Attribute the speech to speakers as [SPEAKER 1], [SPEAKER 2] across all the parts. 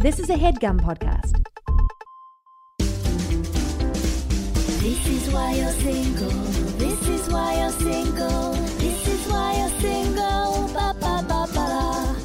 [SPEAKER 1] This is a headgum podcast.
[SPEAKER 2] This is why you're single. This is why you're single. This is why you're single. Ba ba ba ba.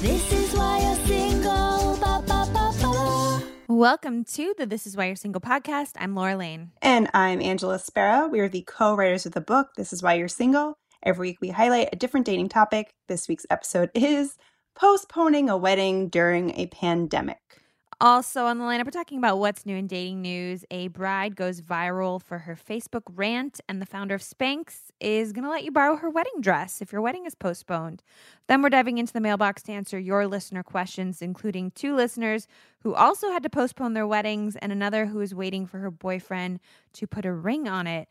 [SPEAKER 2] This is why you're single. Ba ba ba ba.
[SPEAKER 3] Welcome to the This Is Why You're Single podcast. I'm Laura Lane.
[SPEAKER 4] And I'm Angela Sparrow. We are the co writers of the book, This Is Why You're Single. Every week we highlight a different dating topic. This week's episode is postponing a wedding during a pandemic.
[SPEAKER 3] Also on the lineup, we're talking about what's new in dating news. A bride goes viral for her Facebook rant, and the founder of Spanx is going to let you borrow her wedding dress if your wedding is postponed. Then we're diving into the mailbox to answer your listener questions, including two listeners who also had to postpone their weddings and another who is waiting for her boyfriend to put a ring on it.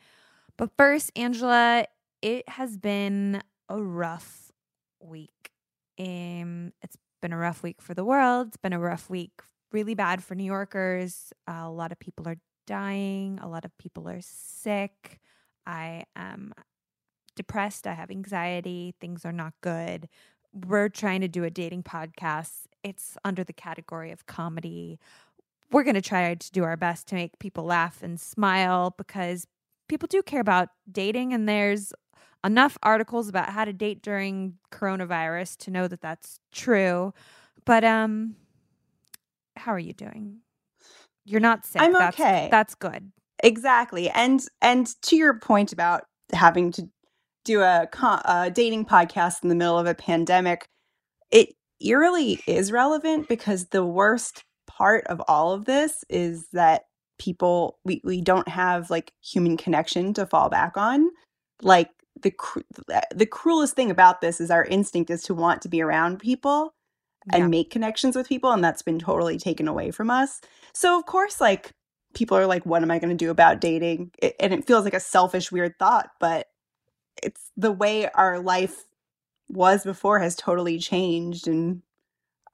[SPEAKER 3] But first, Angela, it has been a rough week. Um, it's been a rough week for the world. It's been a rough week, really bad for New Yorkers. Uh, a lot of people are dying. A lot of people are sick. I am depressed. I have anxiety. Things are not good. We're trying to do a dating podcast. It's under the category of comedy. We're going to try to do our best to make people laugh and smile because people do care about dating, and there's enough articles about how to date during coronavirus to know that that's true. But um how are you doing? You're not sick.
[SPEAKER 4] I'm
[SPEAKER 3] that's,
[SPEAKER 4] okay.
[SPEAKER 3] That's good.
[SPEAKER 4] Exactly. And and to your point about having to do a, a dating podcast in the middle of a pandemic, it eerily is relevant because the worst part of all of this is that people we, we don't have like human connection to fall back on like the cru- the cruelest thing about this is our instinct is to want to be around people and
[SPEAKER 3] Yeah.
[SPEAKER 4] make connections with people and that's been totally taken away from us so of course like people are like what am i going to do about dating it, and it feels like a selfish weird thought but it's the way our life was before has totally changed and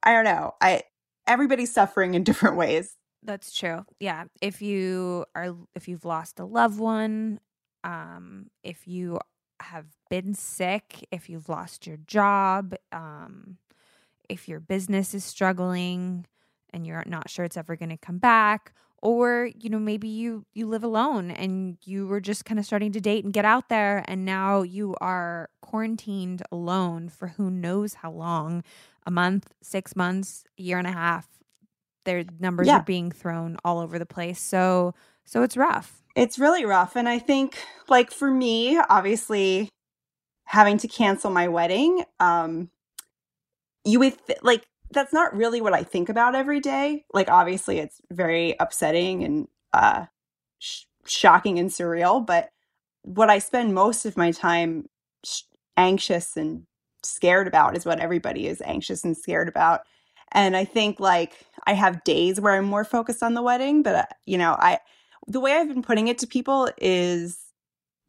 [SPEAKER 4] i don't know i everybody's suffering in different ways
[SPEAKER 3] That's true. Yeah. If you are if you've lost a loved one, um, if you have been sick, if you've lost your job, um, if your business is struggling and you're not sure it's ever going to come back, or you know maybe you you live alone and you were just kind of starting to date and get out there and now you are quarantined alone for who knows how long a month six months a year and a half their numbers
[SPEAKER 4] Yeah.
[SPEAKER 3] are being thrown all over the place so so it's rough
[SPEAKER 4] It's really rough. And I think, like, for me, obviously, having to cancel my wedding, um, you would, th- like, that's not really what I think about every day. Like, obviously, it's very upsetting and uh, sh- shocking and surreal. But what I spend most of my time sh- anxious and scared about is what everybody is anxious and scared about. And I think, like, I have days where I'm more focused on the wedding, but, uh, you know, I, the way I've been putting it to people is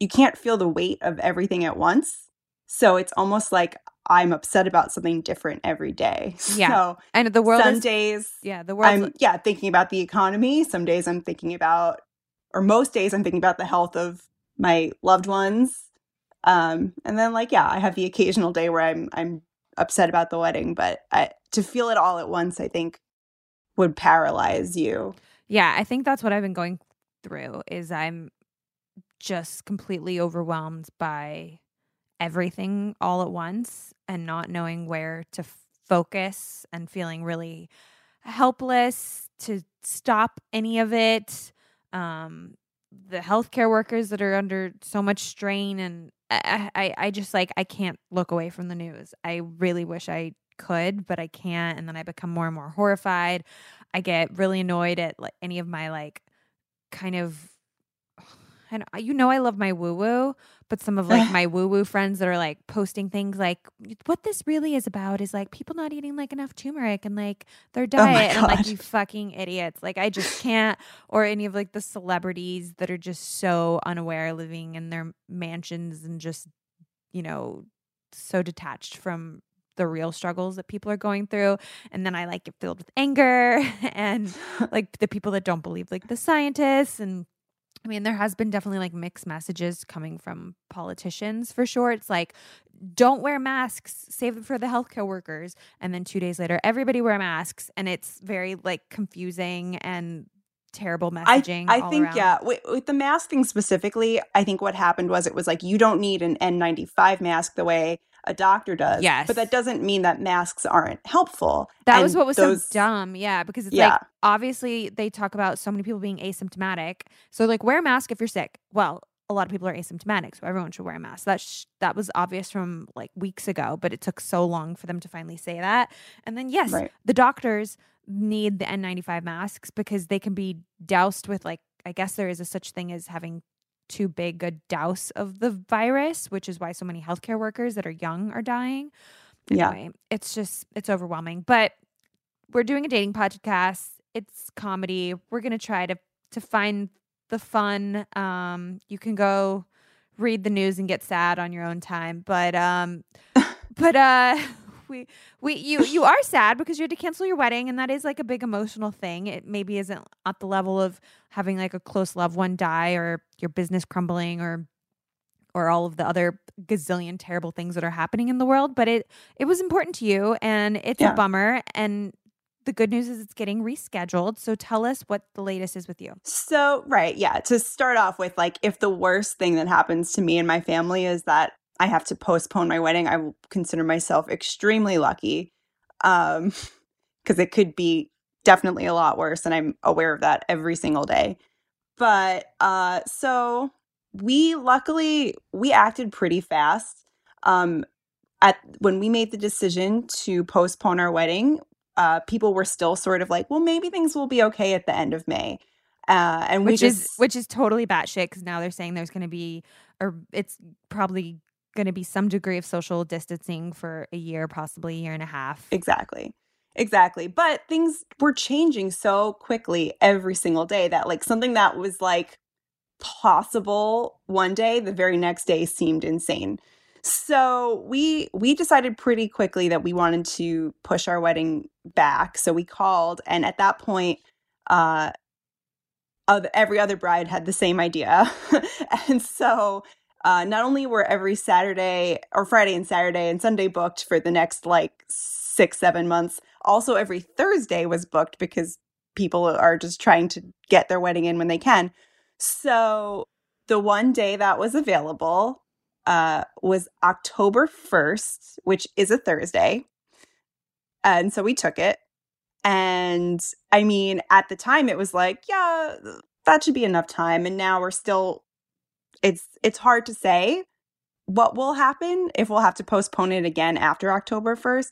[SPEAKER 4] you can't feel the weight of everything at once. So it's almost like I'm upset about something different every day.
[SPEAKER 3] Yeah.
[SPEAKER 4] So
[SPEAKER 3] and the world
[SPEAKER 4] some
[SPEAKER 3] is
[SPEAKER 4] days
[SPEAKER 3] yeah the world
[SPEAKER 4] I'm yeah, thinking about the economy. Some days I'm thinking about or most days I'm thinking about the health of my loved ones. Um and then like yeah, I have the occasional day where I'm I'm upset about the wedding, but I, to feel it all at once I think would paralyze you.
[SPEAKER 3] Yeah, I think that's what I've been going through is I'm just completely overwhelmed by everything all at once and not knowing where to f- focus and feeling really helpless to stop any of it. Um the healthcare workers that are under so much strain and I, I I just like I can't look away from the news. I really wish I could, but I can't and then I become more and more horrified. I get really annoyed at like any of my like kind of and you know I love my woo woo, but some of like my woo woo friends that are like posting things like what this really is about is like people not eating like enough turmeric and like their
[SPEAKER 4] Oh
[SPEAKER 3] diet and I'm like you fucking idiots. Like I just can't or any of like the celebrities that are just so unaware living in their mansions and just you know so detached from the real struggles that people are going through and then I like get filled with anger and like the people that don't believe like the scientists and I mean, there has been definitely like mixed messages coming from politicians for sure. It's like, don't wear masks, save them for the healthcare workers. And then two days later, everybody wear masks. And it's very like confusing and terrible messaging.
[SPEAKER 4] I, I think,
[SPEAKER 3] around.
[SPEAKER 4] yeah, with, with the mask thing specifically, I think what happened was it was like, you don't need an N95 mask the way a doctor does.
[SPEAKER 3] Yes.
[SPEAKER 4] But that doesn't mean that masks aren't helpful.
[SPEAKER 3] That
[SPEAKER 4] And
[SPEAKER 3] was what was
[SPEAKER 4] those-
[SPEAKER 3] so dumb. Yeah, because it's
[SPEAKER 4] Yeah.
[SPEAKER 3] like obviously they talk about so many people being asymptomatic. So like wear a mask if you're sick. Well, a lot of people are asymptomatic, so everyone should wear a mask. That sh- that was obvious from like weeks ago, but it took so long for them to finally say that. And then yes,
[SPEAKER 4] Right.
[SPEAKER 3] the doctors need the N95 masks because they can be doused with like I guess there is a such thing as having too big a douse of the virus, which is why so many healthcare workers that are young are dying.
[SPEAKER 4] Yeah.
[SPEAKER 3] It's just it's overwhelming. But we're doing a dating podcast. It's comedy. We're gonna try to to find the fun. Um, you can go read the news and get sad on your own time. But um, but uh, we we you you are sad because you had to cancel your wedding, and that is like a big emotional thing. It maybe isn't at the level of having like a close loved one die or your business crumbling or or all of the other gazillion terrible things that are happening in the world but it it was important to you and it's
[SPEAKER 4] Yeah.
[SPEAKER 3] a bummer and the good news is it's getting rescheduled so tell us what the latest is with you
[SPEAKER 4] So, right, yeah, to start off with, like, if the worst thing that happens to me and my family is that I have to postpone my wedding, I will consider myself extremely lucky. Um, because it could be definitely a lot worse, and I'm aware of that every single day. But uh, so we luckily we acted pretty fast. Um, at when we made the decision to postpone our wedding, uh, people were still sort of like, well, maybe things will be okay at the end of May. Uh, and we
[SPEAKER 3] which
[SPEAKER 4] just
[SPEAKER 3] is which is totally batshit because now they're saying there's going to be or it's probably going to be some degree of social distancing for a year possibly a year and a half
[SPEAKER 4] Exactly. Exactly. But things were changing so quickly every single day that like something that was like possible one day, the very next day seemed insane. So we we decided pretty quickly that we wanted to push our wedding back. So we called and at that point uh oth- every other bride had the same idea. and so uh, not only were every Saturday or Friday and Saturday and Sunday booked for the next like six, seven months, also every Thursday was booked because people are just trying to get their wedding in when they can. So the one day that was available uh, was October 1st, which is a Thursday. And so we took it. And I mean, at the time it was like, yeah, that should be enough time. And now we're still it's it's hard to say what will happen if we'll have to postpone it again after October 1st.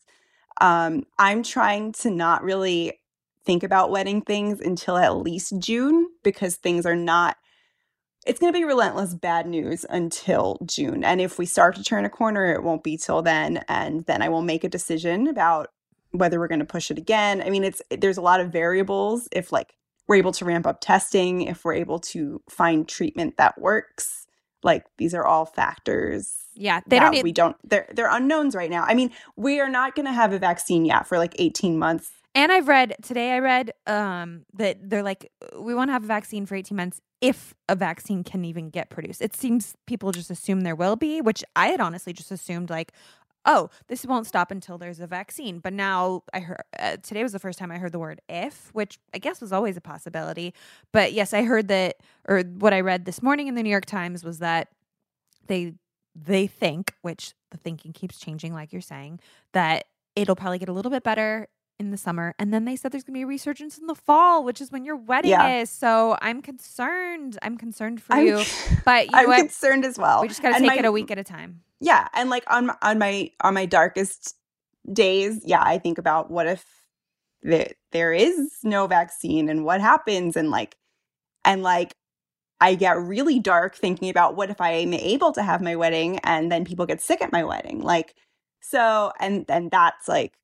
[SPEAKER 4] Um, I'm trying to not really think about wedding things until at least June because things are not it's going to be relentless bad news until June. And if we start to turn a corner, it won't be till then and then I will make a decision about whether we're going to push it again. I mean, it's there's a lot of variables if like we're able to ramp up testing, if we're able to find treatment that works. Like these are all factors
[SPEAKER 3] yeah they
[SPEAKER 4] that
[SPEAKER 3] don't need
[SPEAKER 4] we don't they're they're unknowns right now. I mean, we are not going to have a vaccine yet for like 18 months.
[SPEAKER 3] And I've read today. I read um, that they're like, we want to have a vaccine for eighteen months if a vaccine can even get produced. It seems people just assume there will be, which I had honestly just assumed like, oh, this won't stop until there's a vaccine. But now I heard uh, today was the first time I heard the word if, which I guess was always a possibility. But yes, I heard that, or what I read this morning in the New York Times was that they they think, which the thinking keeps changing, like you're saying, that it'll probably get a little bit better in the summer. And then they said there's going to be a resurgence in the fall, which is when your wedding
[SPEAKER 4] Yeah.
[SPEAKER 3] is. So I'm concerned. I'm concerned for
[SPEAKER 4] I'm,
[SPEAKER 3] you. But you know
[SPEAKER 4] I'm
[SPEAKER 3] what?
[SPEAKER 4] concerned as well.
[SPEAKER 3] We just got to take
[SPEAKER 4] my-
[SPEAKER 3] it a week at a time.
[SPEAKER 4] Yeah, and like on my, on my on my darkest days, yeah, I think about what if there there is no vaccine and what happens and like and like I get really dark thinking about what if I am able to have my wedding and then people get sick at my wedding. Like so and and that's like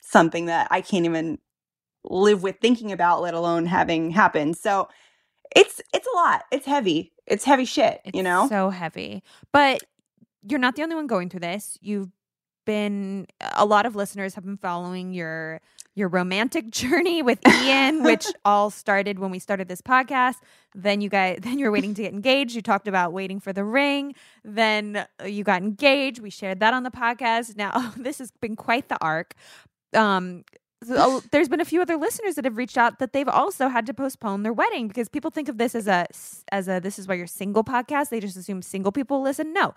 [SPEAKER 4] something that I can't even live with thinking about let alone having happen. So it's it's a lot. It's heavy. It's heavy shit,
[SPEAKER 3] It's
[SPEAKER 4] you know?
[SPEAKER 3] so heavy. But you're not the only one going through this. You've been a lot of listeners have been following your your romantic journey with Ian, which all started when we started this podcast. Then you guys, then you were waiting to get engaged. You talked about waiting for the ring. Then uh, you got engaged. We shared that on the podcast. Now this has been quite the arc. Um, so, there's been a few other listeners that have reached out that they've also had to postpone their wedding because people think of this as a as a this is why you're single podcast. They just assume single people listen. No,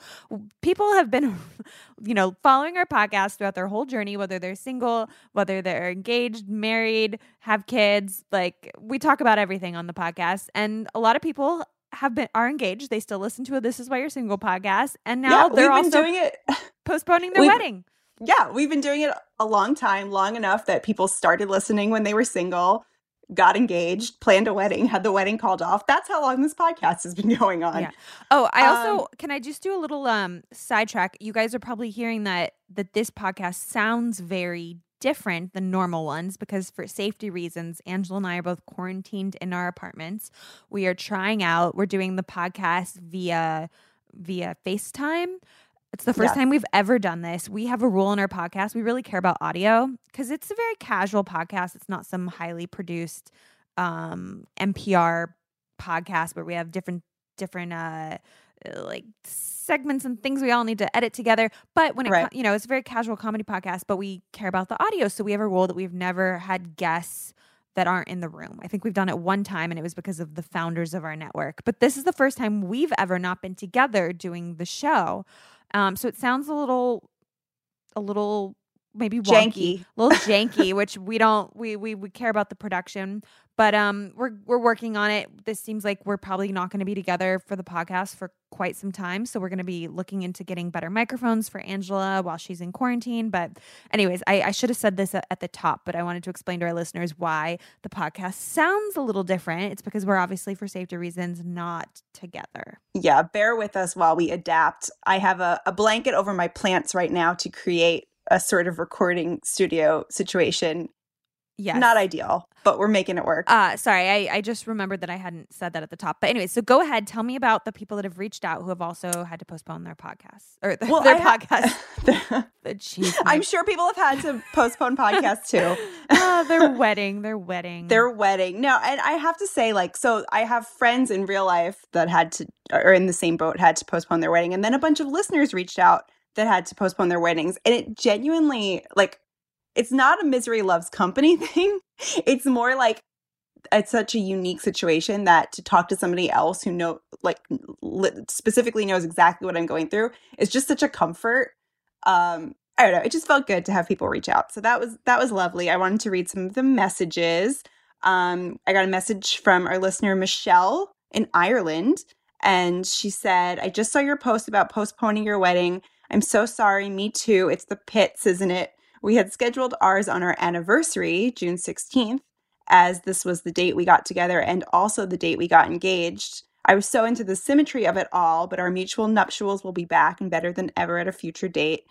[SPEAKER 3] people have been, you know, following our podcast throughout their whole journey, whether they're single, whether they're engaged, married, have kids. Like we talk about everything on the podcast, and a lot of people have been are engaged. They still listen to a This Is Why You're Single podcast, and now
[SPEAKER 4] yeah,
[SPEAKER 3] they're also
[SPEAKER 4] doing it.
[SPEAKER 3] postponing their
[SPEAKER 4] We've-
[SPEAKER 3] wedding.
[SPEAKER 4] Yeah, we've been doing it a long time, long enough that people started listening when they were single, got engaged, planned a wedding, had the wedding called off. That's how long this podcast has been going on.
[SPEAKER 3] Yeah. Oh, I also
[SPEAKER 4] Um,
[SPEAKER 3] can I just do a little um sidetrack. You guys are probably hearing that that this podcast sounds very different than normal ones because for safety reasons, Angela and I are both quarantined in our apartments. We are trying out, we're doing the podcast via via FaceTime. It's the first
[SPEAKER 4] Yes.
[SPEAKER 3] time we've ever done this. We have a rule in our podcast. We really care about audio because it's a very casual podcast. It's not some highly produced um NPR podcast where we have different different uh uh, like segments and things we all need to edit together but when it
[SPEAKER 4] Right.
[SPEAKER 3] you know it's a very casual comedy podcast but we care about the audio so we have a rule that we've never had guests that aren't in the room i think we've done it one time and it was because of the founders of our network but this is the first time we've ever not been together doing the show um so it sounds a little a little maybe wonky
[SPEAKER 4] Janky.
[SPEAKER 3] a little janky, which we don't we we we care about the production, but um we're we're working on it. This seems like we're probably not going to be together for the podcast for quite some time, so we're going to be looking into getting better microphones for Angela while she's in quarantine. But anyways, I, I should have said this at, at the top, but I wanted to explain to our listeners why the podcast sounds a little different. It's because we're obviously for safety reasons not together.
[SPEAKER 4] Yeah, bear with us while we adapt. I have a, a blanket over my plants right now to create a sort of recording studio situation.
[SPEAKER 3] Yes.
[SPEAKER 4] Not ideal, but we're making it work.
[SPEAKER 3] Uh, sorry, I, I just remembered that I hadn't said that at the top. But anyway, so go ahead. Tell me about the people that have reached out who have also had to postpone their podcasts or th- their
[SPEAKER 4] I
[SPEAKER 3] podcast. The-
[SPEAKER 4] I'm sure people have had to postpone podcasts too.
[SPEAKER 3] Ah, their wedding, their wedding.
[SPEAKER 4] Their wedding. No, and I have to say, like, so I have friends in real life that had to, or in the same boat, had to postpone their wedding. And then a bunch of listeners reached out that had to postpone their weddings. And it genuinely, like, it's not a misery loves company thing. It's more like it's such a unique situation that to talk to somebody else who know, like, li- specifically knows exactly what I'm going through is just such a comfort. Um, I don't know. It just felt good to have people reach out. So that was that was lovely. I wanted to read some of the messages. Um, I got a message from our listener Michelle in Ireland, and she said, "I just saw your post about postponing your wedding. I'm so sorry. Me too. It's the pits, isn't it? We had scheduled ours on our anniversary, June 16th, as this was the date we got together and also the date we got engaged." I was so into the symmetry of it all, but our mutual nuptials will be back and better than ever at a future date.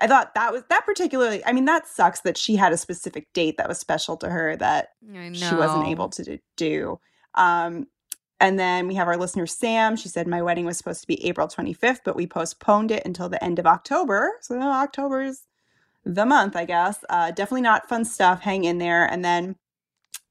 [SPEAKER 4] I thought that was that particularly. I mean, that sucks that she had a specific date that was special to her that she wasn't able to do-. Um, and then we have our listener Sam. She said my wedding was supposed to be April 25th, but we postponed it until the end of October. So October's the month, I guess. Uh, definitely not fun stuff. Hang in there. And then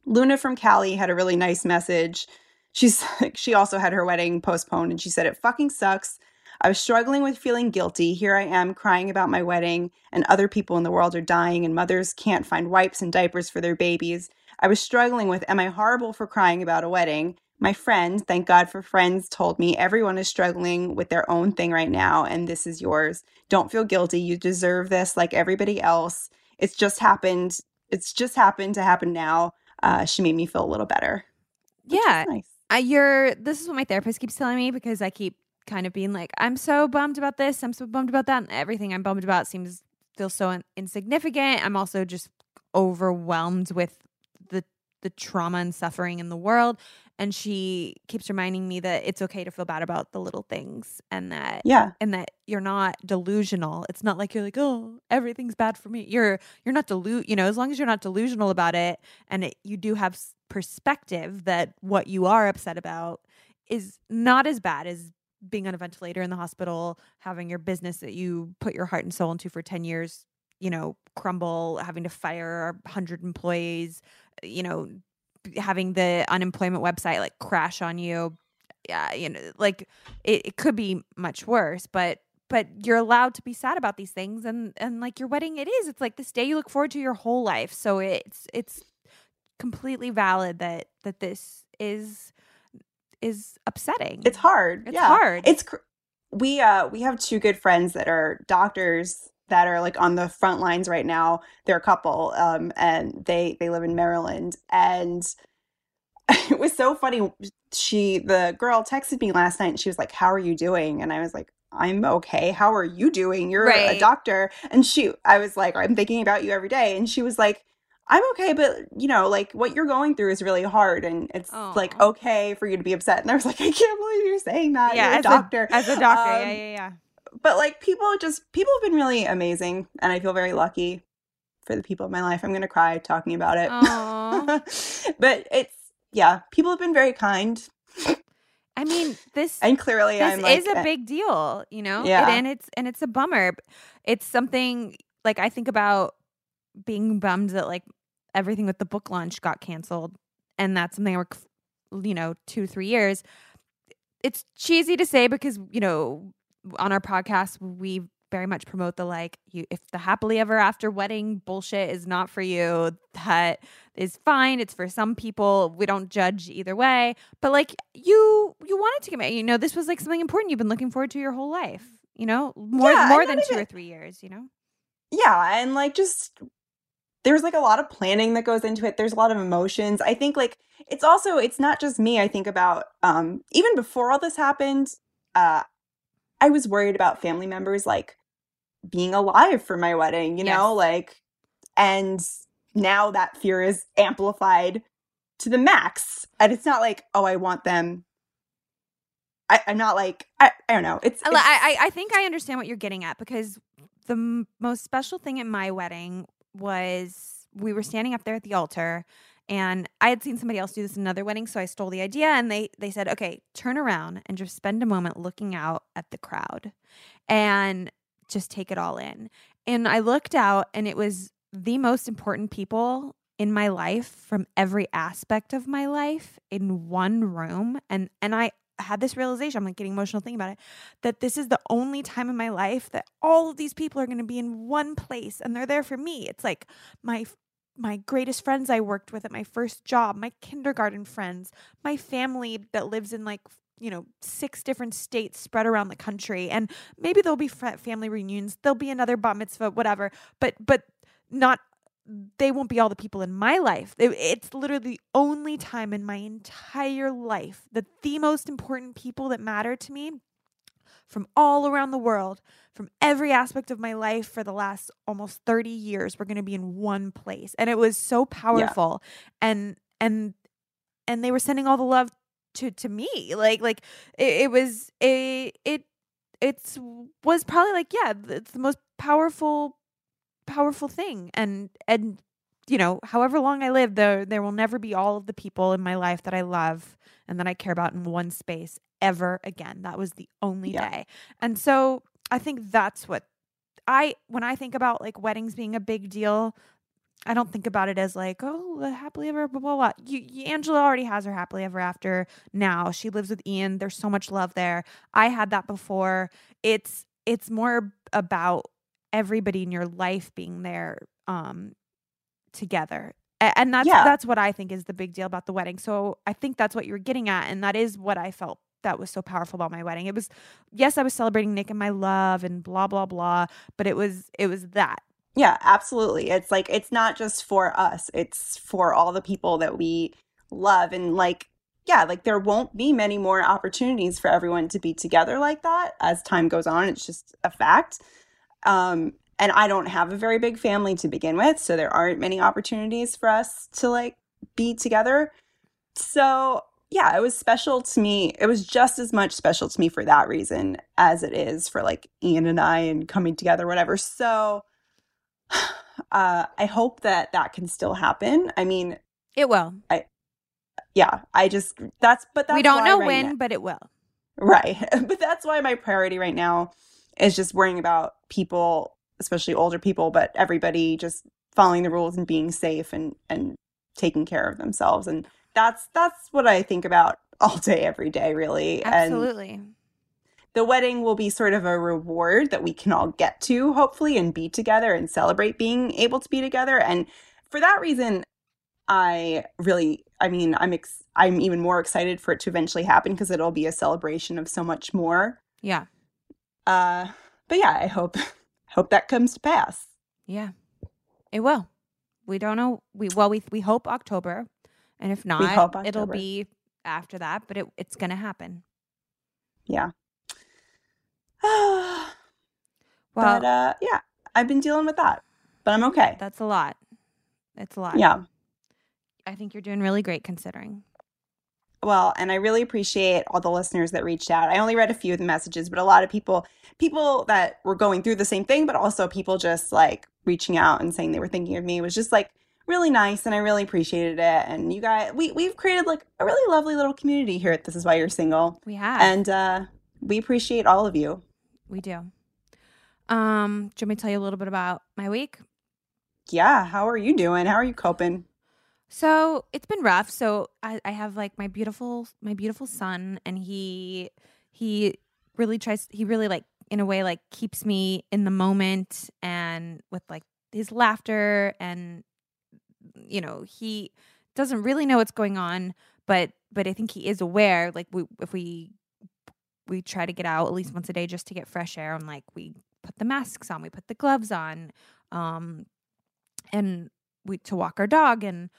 [SPEAKER 4] Luna from Cali had a really nice message. She's she also had her wedding postponed, and she said it fucking sucks. I was struggling with feeling guilty. Here I am crying about my wedding, and other people in the world are dying, and mothers can't find wipes and diapers for their babies. I was struggling with, am I horrible for crying about a wedding? My friend, thank God for friends, told me everyone is struggling with their own thing right now, and this is yours. Don't feel guilty. You deserve this like everybody else. It's just happened. It's just happened to happen now. Uh, she made me feel a little better.
[SPEAKER 3] Yeah,
[SPEAKER 4] nice.
[SPEAKER 3] I, you're. This is what my therapist keeps telling me because I keep kind of being like, I'm so bummed about this. I'm so bummed about that. And everything I'm bummed about seems feels so in- insignificant. I'm also just overwhelmed with the the trauma and suffering in the world. And she keeps reminding me that it's okay to feel bad about the little things and that
[SPEAKER 4] Yeah.
[SPEAKER 3] and that you're not delusional. It's not like you're like, oh, everything's bad for me. You're you're not delu you know, as long as you're not delusional about it and it, you do have perspective that what you are upset about is not as bad as being on a ventilator in the hospital, having your business that you put your heart and soul into for 10 years you know, crumble, having to fire 100 employees, you know, having the unemployment website like crash on you. Yeah, you know, like it, it could be much worse, but but you're allowed to be sad about these things and and like your wedding it is it's like this day you look forward to your whole life so it's it's completely valid that that this is is upsetting
[SPEAKER 4] It's hard.
[SPEAKER 3] It's
[SPEAKER 4] yeah.
[SPEAKER 3] hard.
[SPEAKER 4] It's cr- we uh we have two good friends that are doctors that are like on the front lines right now. They're a couple um and they they live in Maryland and it was so funny. She the girl texted me last night and she was like, "How are you doing?" And I was like, "I'm okay. How are you doing? You're a doctor." And she I was like, "I'm thinking about you every day." And she was like, I'm okay, but you know, like what you're going through is really hard, and it's like okay for you to be upset. And I was like, I can't believe you're saying that.
[SPEAKER 3] yeah
[SPEAKER 4] you're a
[SPEAKER 3] as
[SPEAKER 4] doctor,
[SPEAKER 3] a, as a doctor yeah
[SPEAKER 4] Um,
[SPEAKER 3] yeah yeah
[SPEAKER 4] But like people just people have been really amazing, and I feel very lucky for the people in my life. I'm gonna cry talking about it, but it's yeah, people have been very kind,
[SPEAKER 3] i mean this
[SPEAKER 4] and clearly
[SPEAKER 3] this
[SPEAKER 4] like
[SPEAKER 3] is a
[SPEAKER 4] eh,
[SPEAKER 3] big deal you know?
[SPEAKER 4] Yeah.
[SPEAKER 3] and, and it's and it's a bummer. It's something like i think about being bummed that like everything with the book launch got canceled and that's something i work you know two three years. It's cheesy to say because you know on our podcast we very much promote the like you if the happily ever after wedding bullshit is not for you that is fine it's for some people we don't judge either way. But like you you wanted to get married you know this was like something important you've been looking forward to your whole life you know? More
[SPEAKER 4] Yeah,
[SPEAKER 3] more than
[SPEAKER 4] not
[SPEAKER 3] two or three years you know?
[SPEAKER 4] Yeah and like just there's like a lot of planning that goes into it there's a lot of emotions. I think like it's also it's not just me i think about um even before all this happened uh i was worried about family members like being alive for my wedding you know like and now that fear is amplified to the max and it's not like oh i want them. I, i'm not like I, I don't know it's,
[SPEAKER 3] I,
[SPEAKER 4] it's
[SPEAKER 3] I I think I understand what you're getting at because the m- most special thing at my wedding was we were standing up there at the altar and I had seen somebody else do this in another wedding so I stole the idea and they they said okay turn around and just spend a moment looking out at the crowd and just take it all in and I looked out and it was the most important people in my life from every aspect of my life in one room and and I had this realization I'm like getting emotional thinking about it that this is the only time in my life that all of these people are going to be in one place and they're there for me. It's like my my greatest friends I worked with at my first job, my kindergarten friends, my family that lives in like you know six different states spread around the country and maybe there'll be family reunions there'll be another bat mitzvah whatever but but not they won't be all the people in my life. It- it's literally the only time in my entire life that the most important people that matter to me from all around the world, from every aspect of my life for the last almost 30 years, were going to be in one place. And it was so powerful. And, and, and they were sending all the love to, to me. Like, like it, it was a, it, it's was probably like, yeah, it's the most powerful, powerful thing. And, and, you know, however long I live, there there will never be all of the people in my life that I love and that I care about in one space ever again. That was the only
[SPEAKER 4] Yeah.
[SPEAKER 3] day. And so I think that's what I when I think about like weddings being a big deal, I don't think about it as like, oh, the happily ever blah blah blah. You, you, Angela already has her happily ever after now. She lives with Ian. There's so much love there. I had that before. It's it's more about everybody in your life being there um together. A- And that's
[SPEAKER 4] Yeah.
[SPEAKER 3] that's what I think is the big deal about the wedding. So I think that's what you're getting at and that is what I felt that was so powerful about my wedding. It was yes, I was celebrating Nick and my love and blah blah blah, but it was it was that.
[SPEAKER 4] Yeah, absolutely. It's like it's not just for us, it's for all the people that we love. And like, yeah, like there won't be many more opportunities for everyone to be together like that as time goes on. It's just a fact. Um, and I don't have a very big family to begin with, so there aren't many opportunities for us to like be together. So, yeah, it was special to me. It was just as much special to me for that reason as it is for like Ian and I and coming together, whatever. So, uh, I hope that that can still happen. I mean,
[SPEAKER 3] It will.
[SPEAKER 4] I, yeah, I just that's but that's
[SPEAKER 3] we don't know
[SPEAKER 4] right
[SPEAKER 3] when,
[SPEAKER 4] now-
[SPEAKER 3] but it will.
[SPEAKER 4] right? but that's why my priority right now is just worrying about people especially older people, but everybody just following the rules and being safe and and taking care of themselves. And that's that's what I think about all day, every day, really. And
[SPEAKER 3] Absolutely.
[SPEAKER 4] the wedding will be sort of a reward that we can all get to, hopefully, and be together and celebrate being able to be together. And for that reason, I really, I mean, I'm ex- I'm even more excited for it to eventually happen because it'll be a celebration of so much more.
[SPEAKER 3] yeah.
[SPEAKER 4] Uh, but yeah, I hope hope that comes to pass.
[SPEAKER 3] Yeah. It will. We don't know. We well we we hope October. And if not, it'll be after that, but it, it's going to happen.
[SPEAKER 4] Yeah.
[SPEAKER 3] Well,
[SPEAKER 4] but uh, yeah, I've been dealing with that, but I'm okay.
[SPEAKER 3] that's a lot. It's a lot.
[SPEAKER 4] Yeah.
[SPEAKER 3] I think you're doing really great considering.
[SPEAKER 4] Well, and I really appreciate all the listeners that reached out. I only read a few of the messages, but a lot of people, people that were going through the same thing, but also people just like reaching out and saying they were thinking of me was just like really nice, and I really appreciated it. And you guys, we we've created like a really lovely little community here at This Is Why You're Single,
[SPEAKER 3] We have.
[SPEAKER 4] and uh, we appreciate all of you.
[SPEAKER 3] we do. Um, do you want me to tell you a little bit about my week?
[SPEAKER 4] Yeah, how are you doing? How are you coping?
[SPEAKER 3] So it's been rough. So I, I have like my beautiful my beautiful son and he he really tries he really like in a way like keeps me in the moment and with like his laughter and you know, he doesn't really know what's going on, but but I think he is aware. Like we if we we try to get out at least once a day just to get fresh air and like we put the masks on, we put the gloves on, um and we to walk our dog and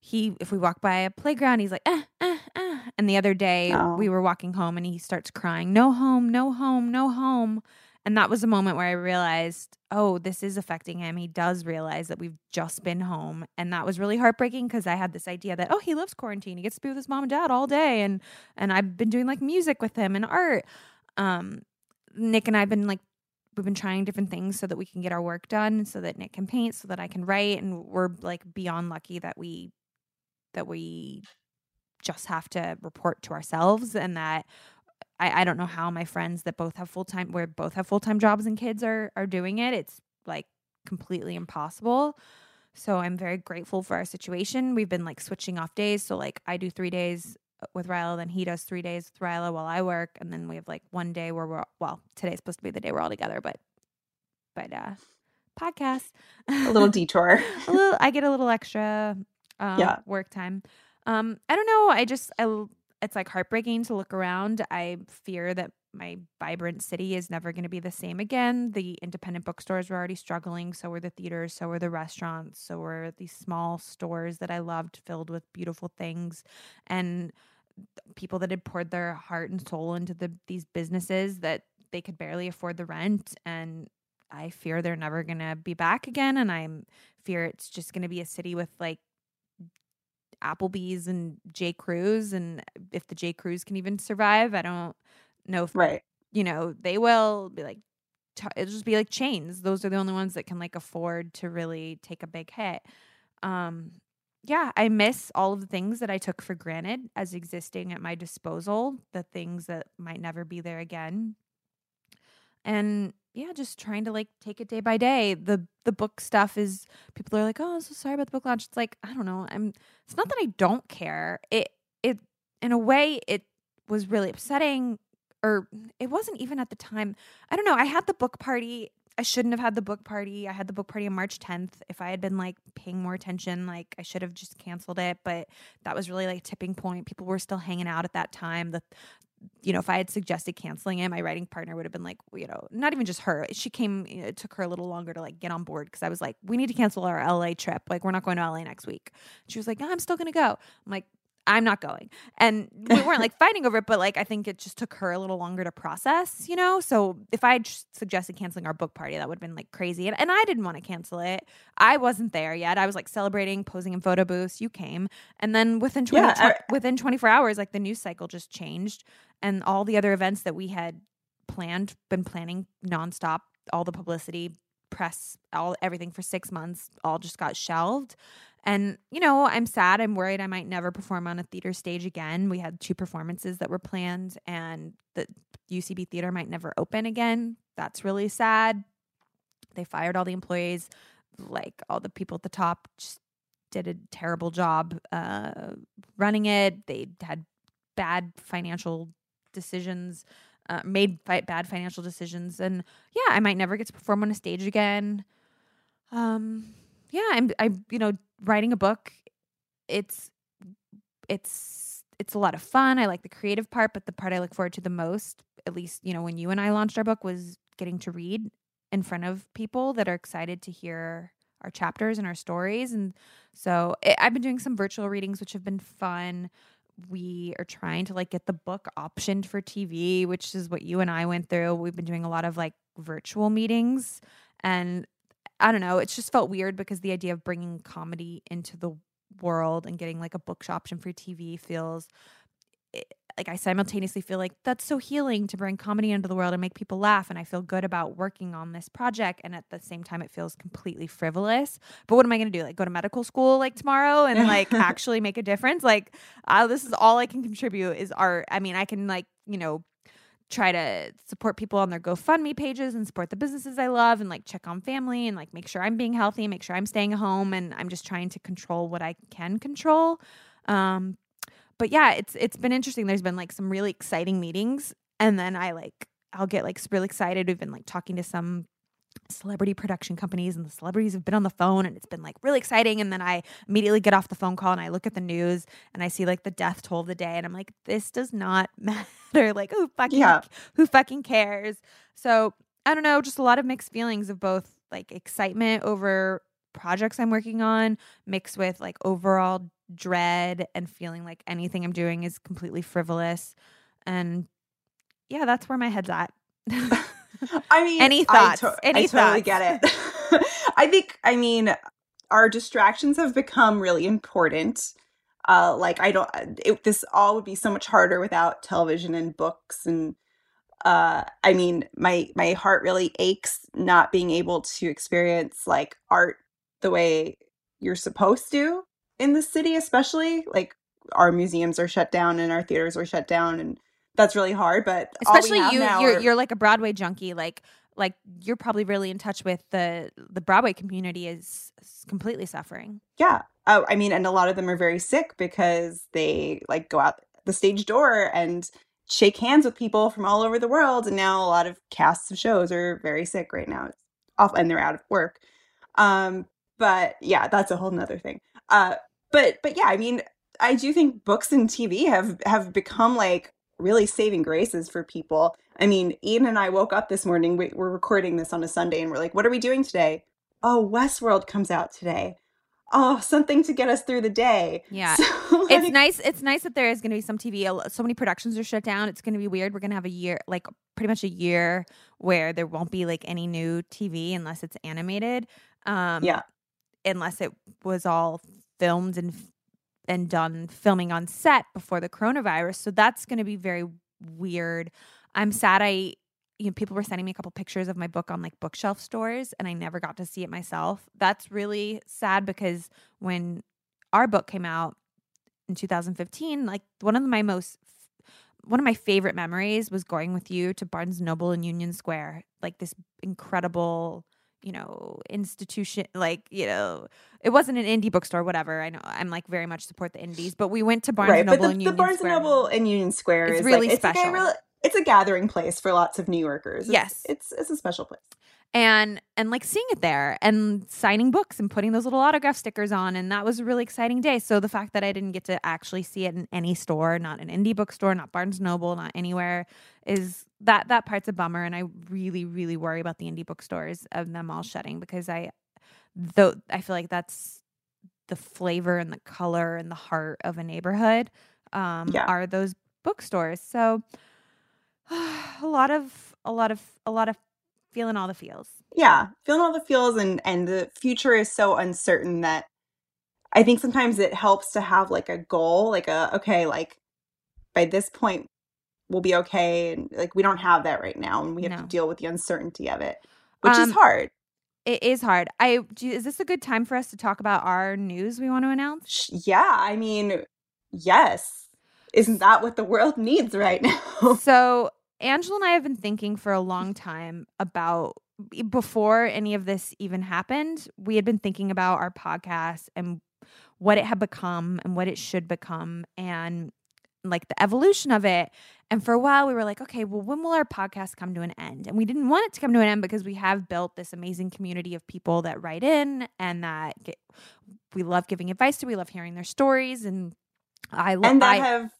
[SPEAKER 3] he if we walk by a playground he's like eh, eh, eh. and the other day
[SPEAKER 4] Oh.
[SPEAKER 3] we were walking home and he starts crying no home no home no home and that was a moment where i realized oh this is affecting him. He does realize that we've just been home. And that was really heartbreaking because i had this idea that oh he loves quarantine. He gets to be with his mom and dad all day. And and i've been doing like music with him and art. Um nick and i've been like we've been trying different things so that we can get our work done so that Nick can paint so that I can write. And we're like beyond lucky that we that we just have to report to ourselves and that I, I don't know how my friends that both have full time where both have full time jobs and kids are are doing it. It's like completely impossible. So I'm very grateful for our situation. We've been like switching off days. So like I do three days with Ryla, then he does three days with Ryla while I work, and then we have like one day where we're well, today's supposed to be the day we're all together, but but uh podcast.
[SPEAKER 4] A little detour.
[SPEAKER 3] a little I get a little extra um,
[SPEAKER 4] Yeah.
[SPEAKER 3] work time. Um I don't know, I just I it's like heartbreaking to look around. I fear that my vibrant city is never going to be the same again. The independent bookstores were already struggling, so were the theaters, so were the restaurants, so were these small stores that I loved filled with beautiful things and people that had poured their heart and soul into the these businesses that they could barely afford the rent. And I fear they're never going to be back again. And I'm fear it's just going to be a city with like Applebee's and J Crews and if the J Crews can even survive, I don't know if
[SPEAKER 4] right.
[SPEAKER 3] you know, they will be like, t- it'll just be like chains. Those are the only ones that can like afford to really take a big hit. Um, yeah, I miss all of the things that I took for granted as existing at my disposal, the things that might never be there again. And yeah, just trying to like take it day by day. The the book stuff is people are like, "Oh, I'm so sorry about the book launch." It's like, I don't know. I'm it's not that I don't care. It it in a way it was really upsetting or it wasn't even at the time. I don't know. I had the book party. I shouldn't have had the book party. I had the book party on March 10th. If I had been like paying more attention, like I should have just canceled it. But that was really like a tipping point. People were still hanging out at that time. The you know, if I had suggested canceling it, my writing partner would have been like, you know, not even just her. She came, you know, it took her a little longer to like get on board because I was like, we need to cancel our LA trip. Like, we're not going to LA next week. She was like, I'm still going to go. I'm like, I'm not going. And we weren't like fighting over it, but like I think it just took her a little longer to process, you know? So if I had suggested canceling our book party, that would have been like crazy. And, and I didn't want to cancel it. I wasn't there yet. I was like celebrating, posing in photo booths. You came. And then within 20,
[SPEAKER 4] Yeah, I-
[SPEAKER 3] within 24 hours, like the news cycle just changed. And all the other events that we had planned, been planning nonstop, all the publicity, press, all everything for six months, all just got shelved. And, you know, I'm sad. I'm worried I might never perform on a theater stage again. We had two performances that were planned, and the UCB theater might never open again. That's really sad. They fired all the employees, like all the people at the top just did a terrible job uh, running it. They had bad financial decisions, uh, made fi- bad financial decisions, and yeah, I might never get to perform on a stage again. Um, yeah, I'm, I'm, you know, writing a book. It's, it's, it's a lot of fun. I like the creative part, but the part I look forward to the most, at least, you know, when you and I launched our book, was getting to read in front of people that are excited to hear our chapters and our stories. And so it, I've been doing some virtual readings, which have been fun. We are trying to like get the book optioned for TV, which is what you and I went through. We've been doing a lot of like virtual meetings. And I don't know, it's just felt weird because the idea of bringing comedy into the world and getting like a book option for TV feels it, like I simultaneously feel like that's so healing to bring comedy into the world and make people laugh. And I feel good about working on this project. And at the same time, it feels completely frivolous. But what am I going to do? Like go to medical school like tomorrow and like actually make a difference? Like, uh, this is all I can contribute is art. I mean, I can like, you know, try to support people on their GoFundMe pages and support the businesses I love and like check on family and like make sure I'm being healthy, make sure I'm staying home and I'm just trying to control what I can control. Um, but yeah, it's it's been interesting. There's been like some really exciting meetings, and then I like I'll get like really excited. We've been like talking to some celebrity production companies and the celebrities have been on the phone and it's been like really exciting and then I immediately get off the phone call and I look at the news and I see like the death toll of the day and I'm like this does not matter like who fucking
[SPEAKER 4] Yeah.
[SPEAKER 3] who fucking cares so I don't know just a lot of mixed feelings of both like excitement over projects I'm working on mixed with like overall dread and feeling like anything I'm doing is completely frivolous. And yeah, that's where my head's at.
[SPEAKER 4] I mean,
[SPEAKER 3] Any
[SPEAKER 4] I
[SPEAKER 3] thoughts?
[SPEAKER 4] to-
[SPEAKER 3] Any
[SPEAKER 4] I totally
[SPEAKER 3] thoughts?
[SPEAKER 4] get it. I think, I mean, our distractions have become really important. Uh, like, I don't, it, this all would be so much harder without television and books. And uh, I mean, my my heart really aches not being able to experience like art the way you're supposed to in the city, especially like our museums are shut down and our theaters are shut down, and that's really hard. But
[SPEAKER 3] Especially you you're
[SPEAKER 4] are-
[SPEAKER 3] you're like a Broadway junkie. Like like you're probably really in touch with the the Broadway community is is completely suffering.
[SPEAKER 4] Yeah. Oh, I mean, and a lot of them are very sick because they like go out the stage door and shake hands with people from all over the world. And now a lot of casts of shows are very sick right now. It's off and they're out of work. Um, but yeah, that's a whole nother thing. Uh, but but yeah, I mean, I do think books and TV have have become like really saving graces for people. I mean, Ian and I woke up this morning. We, we're recording this on a Sunday, and we're like, "What are we doing today?" Oh, Westworld comes out today. Oh, something to get us through the day.
[SPEAKER 3] Yeah.
[SPEAKER 4] So,
[SPEAKER 3] It's nice. It's nice that there is going to be some TV. So many productions are shut down. It's going to be weird. We're going to have a year, like pretty much a year, where there won't be like any new TV unless it's animated. Um,
[SPEAKER 4] Yeah.
[SPEAKER 3] Unless it was all filmed and and done filming on set before the coronavirus. So that's going to be very weird. I'm sad. I you know people were sending me a couple pictures of my book on like bookshelf stores, and I never got to see it myself. That's really sad because when our book came out in 2015 like one of my most one of my favorite memories was going with you to Barnes Noble in Union Square like this incredible you know institution like you know it wasn't an indie bookstore whatever I know I'm like very much support the indies but we went to Barnes
[SPEAKER 4] right,
[SPEAKER 3] and
[SPEAKER 4] but
[SPEAKER 3] Noble
[SPEAKER 4] the,
[SPEAKER 3] in
[SPEAKER 4] the
[SPEAKER 3] Union
[SPEAKER 4] Barnes
[SPEAKER 3] Square
[SPEAKER 4] and Noble in Union Square
[SPEAKER 3] It's
[SPEAKER 4] is
[SPEAKER 3] really
[SPEAKER 4] like, it's
[SPEAKER 3] special.
[SPEAKER 4] Like a real, it's a gathering place for lots of New Yorkers. It's-
[SPEAKER 3] Yes.
[SPEAKER 4] it's it's a special place.
[SPEAKER 3] and and like seeing it there and signing books and putting those little autograph stickers on and that was a really exciting day so the fact that i didn't get to actually see it in any store not an indie bookstore not barnes noble not anywhere is that that part's a bummer and i really really worry about the indie bookstores of them all shutting because i though i feel like that's the flavor and the color and the heart of a neighborhood um
[SPEAKER 4] Yeah.
[SPEAKER 3] are those bookstores so a lot of a lot of a lot of feeling all the feels
[SPEAKER 4] Yeah, feeling all the feels and and the future is so uncertain that I think sometimes it helps to have like a goal, like a okay, like by this point we'll be okay, and like we don't have that right now, and we have
[SPEAKER 3] No.
[SPEAKER 4] to deal with the uncertainty of it, which is
[SPEAKER 3] Um,
[SPEAKER 4] hard.
[SPEAKER 3] It is hard. I do, is this a good time for us to talk about our news we want to announce?
[SPEAKER 4] Sh- Yeah, I mean, yes, isn't that what the world needs right now?
[SPEAKER 3] so Angela and I have been thinking for a long time about before any of this even happened, we had been thinking about our podcast and what it had become and what it should become and like the evolution of it. And for a while, we were like, okay, well, when will our podcast come to an end? And we didn't want it to come to an end because we have built this amazing community of people that write in and that get, we love giving advice to. We love hearing their stories. And I love
[SPEAKER 4] and that
[SPEAKER 3] I,
[SPEAKER 4] have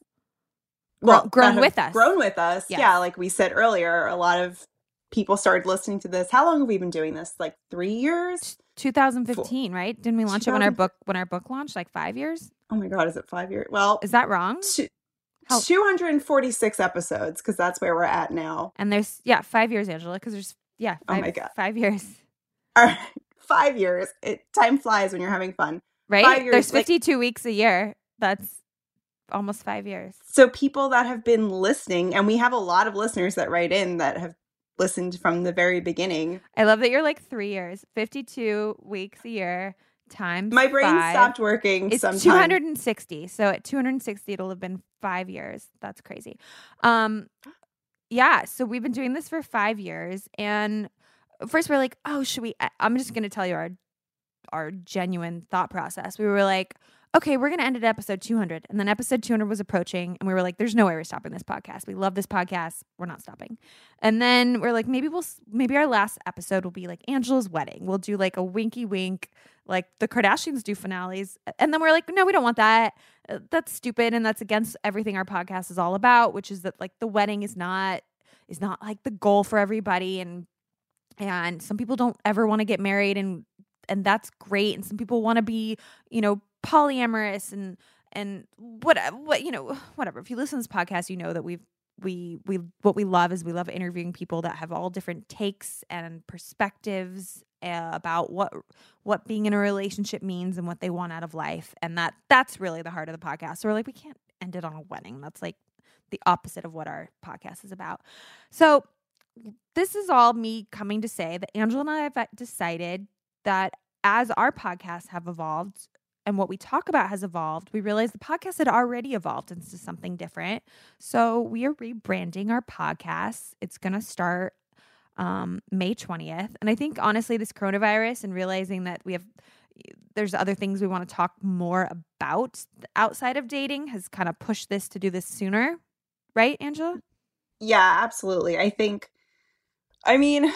[SPEAKER 4] That
[SPEAKER 3] grown with us.
[SPEAKER 4] Grown with us.
[SPEAKER 3] Yes.
[SPEAKER 4] Yeah, like we said earlier, a lot of people started listening to this. How long have we been doing this? Like three years?
[SPEAKER 3] 2015, right? Didn't we launch it when our book when our book launched? Like five years?
[SPEAKER 4] Oh my god, is it five years? Well,
[SPEAKER 3] Is that wrong?
[SPEAKER 4] two, 246 episodes because that's where we're at now.
[SPEAKER 3] And there's yeah, five years, Angela, because there's yeah,
[SPEAKER 4] Oh
[SPEAKER 3] five,
[SPEAKER 4] my God.
[SPEAKER 3] five years,
[SPEAKER 4] All right, five years. It time flies when you're having fun.
[SPEAKER 3] right?
[SPEAKER 4] Five years,
[SPEAKER 3] there's
[SPEAKER 4] like-
[SPEAKER 3] 52 weeks a year. That's almost five years.
[SPEAKER 4] So people that have been listening, and we have a lot of listeners that write in that have listened from the very beginning.
[SPEAKER 3] I love that you're like three years, 52 weeks a year times
[SPEAKER 4] My brain
[SPEAKER 3] five.
[SPEAKER 4] stopped working
[SPEAKER 3] It's
[SPEAKER 4] sometime.
[SPEAKER 3] 260. So at 260, it'll have been five years. That's crazy. Um, yeah. So we've been doing this for five years, and first we're like, oh, should we? I'm just gonna tell you our our genuine thought process. We were like, okay, we're gonna end at episode 200, and then episode 200 was approaching, and we were like, there's no way we're stopping this podcast. We love this podcast. We're not stopping. And then we're like, maybe we'll maybe our last episode will be like Angela's wedding. We'll do like a winky wink like the Kardashians do finales. And then we're like, no, we don't want that. Uh, That's stupid and that's against everything our podcast is all about, which is that like the wedding is not is not like the goal for everybody and and some people don't ever want to get married and and that's great and some people want to be, you know, polyamorous and and what what you know, whatever. If you listen to this podcast, you know that we've we we what we love is we love interviewing people that have all different takes and perspectives uh, about what what being in a relationship means and what they want out of life. And that that's really the heart of the podcast. So we're like we can't end it on a wedding. That's like the opposite of what our podcast is about. So this is all me coming to say that angela and i have decided that as our podcasts have evolved and what we talk about has evolved we realized the podcast had already evolved into something different so we are rebranding our podcast it's going to start um, May 20th. And I think honestly, this coronavirus and realizing that we have there's other things we want to talk more about outside of dating has kind of pushed this to do this sooner. Right, Angela?
[SPEAKER 4] Yeah, absolutely. I think, I mean,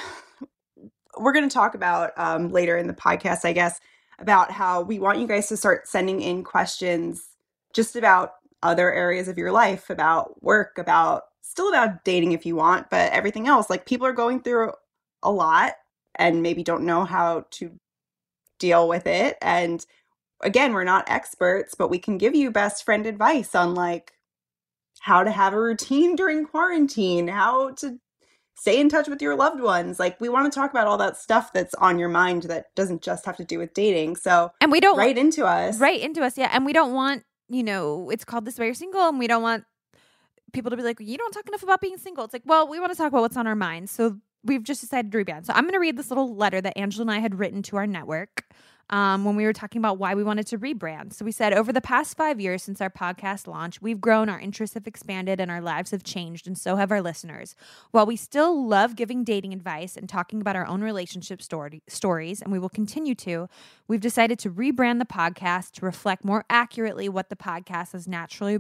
[SPEAKER 4] we're going to talk about um, later in the podcast, I guess, about how we want you guys to start sending in questions just about other areas of your life, about work, about still about dating if you want, but everything else. Like people are going through a lot and maybe don't know how to deal with it. And again, we're not experts, but we can give you best friend advice on like how to have a routine during quarantine, how to stay in touch with your loved ones. Like we want to talk about all that stuff that's on your mind that doesn't just have to do with dating. So
[SPEAKER 3] And we don't
[SPEAKER 4] write into us.
[SPEAKER 3] right into us, yeah. And we don't want, you know, it's called this way you're single, and we don't want people to be like, you don't talk enough about being single. It's like, well, we want to talk about what's on our mind, So we've just decided to rebrand. So I'm going to read this little letter that Angela and I had written to our network um, when we were talking about why we wanted to rebrand. So we said, over the past five years since our podcast launch, we've grown, our interests have expanded, and our lives have changed, and so have our listeners. While we still love giving dating advice and talking about our own relationship story, stories, and we will continue to, we've decided to rebrand the podcast to reflect more accurately what the podcast has naturally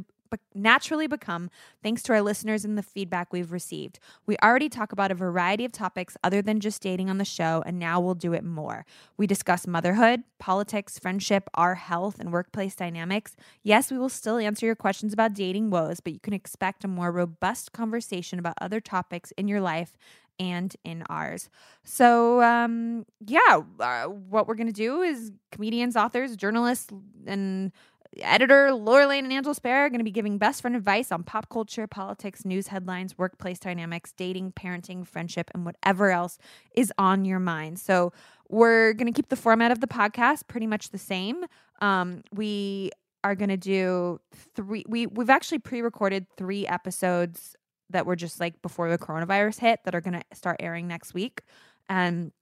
[SPEAKER 3] naturally become thanks to our listeners and the feedback we've received. We already talk about a variety of topics other than just dating on the show, and now we'll do it more. We discuss motherhood, politics, friendship, our health, and workplace dynamics. Yes, we will still answer your questions about dating woes, but you can expect a more robust conversation about other topics in your life and in ours. So, um, yeah, uh, what we're going to do is comedians, authors, journalists, and editor Laura Lane and Angela Spera are going to be giving best friend advice on pop culture, politics, news headlines, workplace dynamics, dating, parenting, friendship, and whatever else is on your mind. So we're going to keep the format of the podcast pretty much the same. Um, we are going to do three. We we've actually pre-recorded three episodes that were just like before the coronavirus hit that are going to start airing next week, and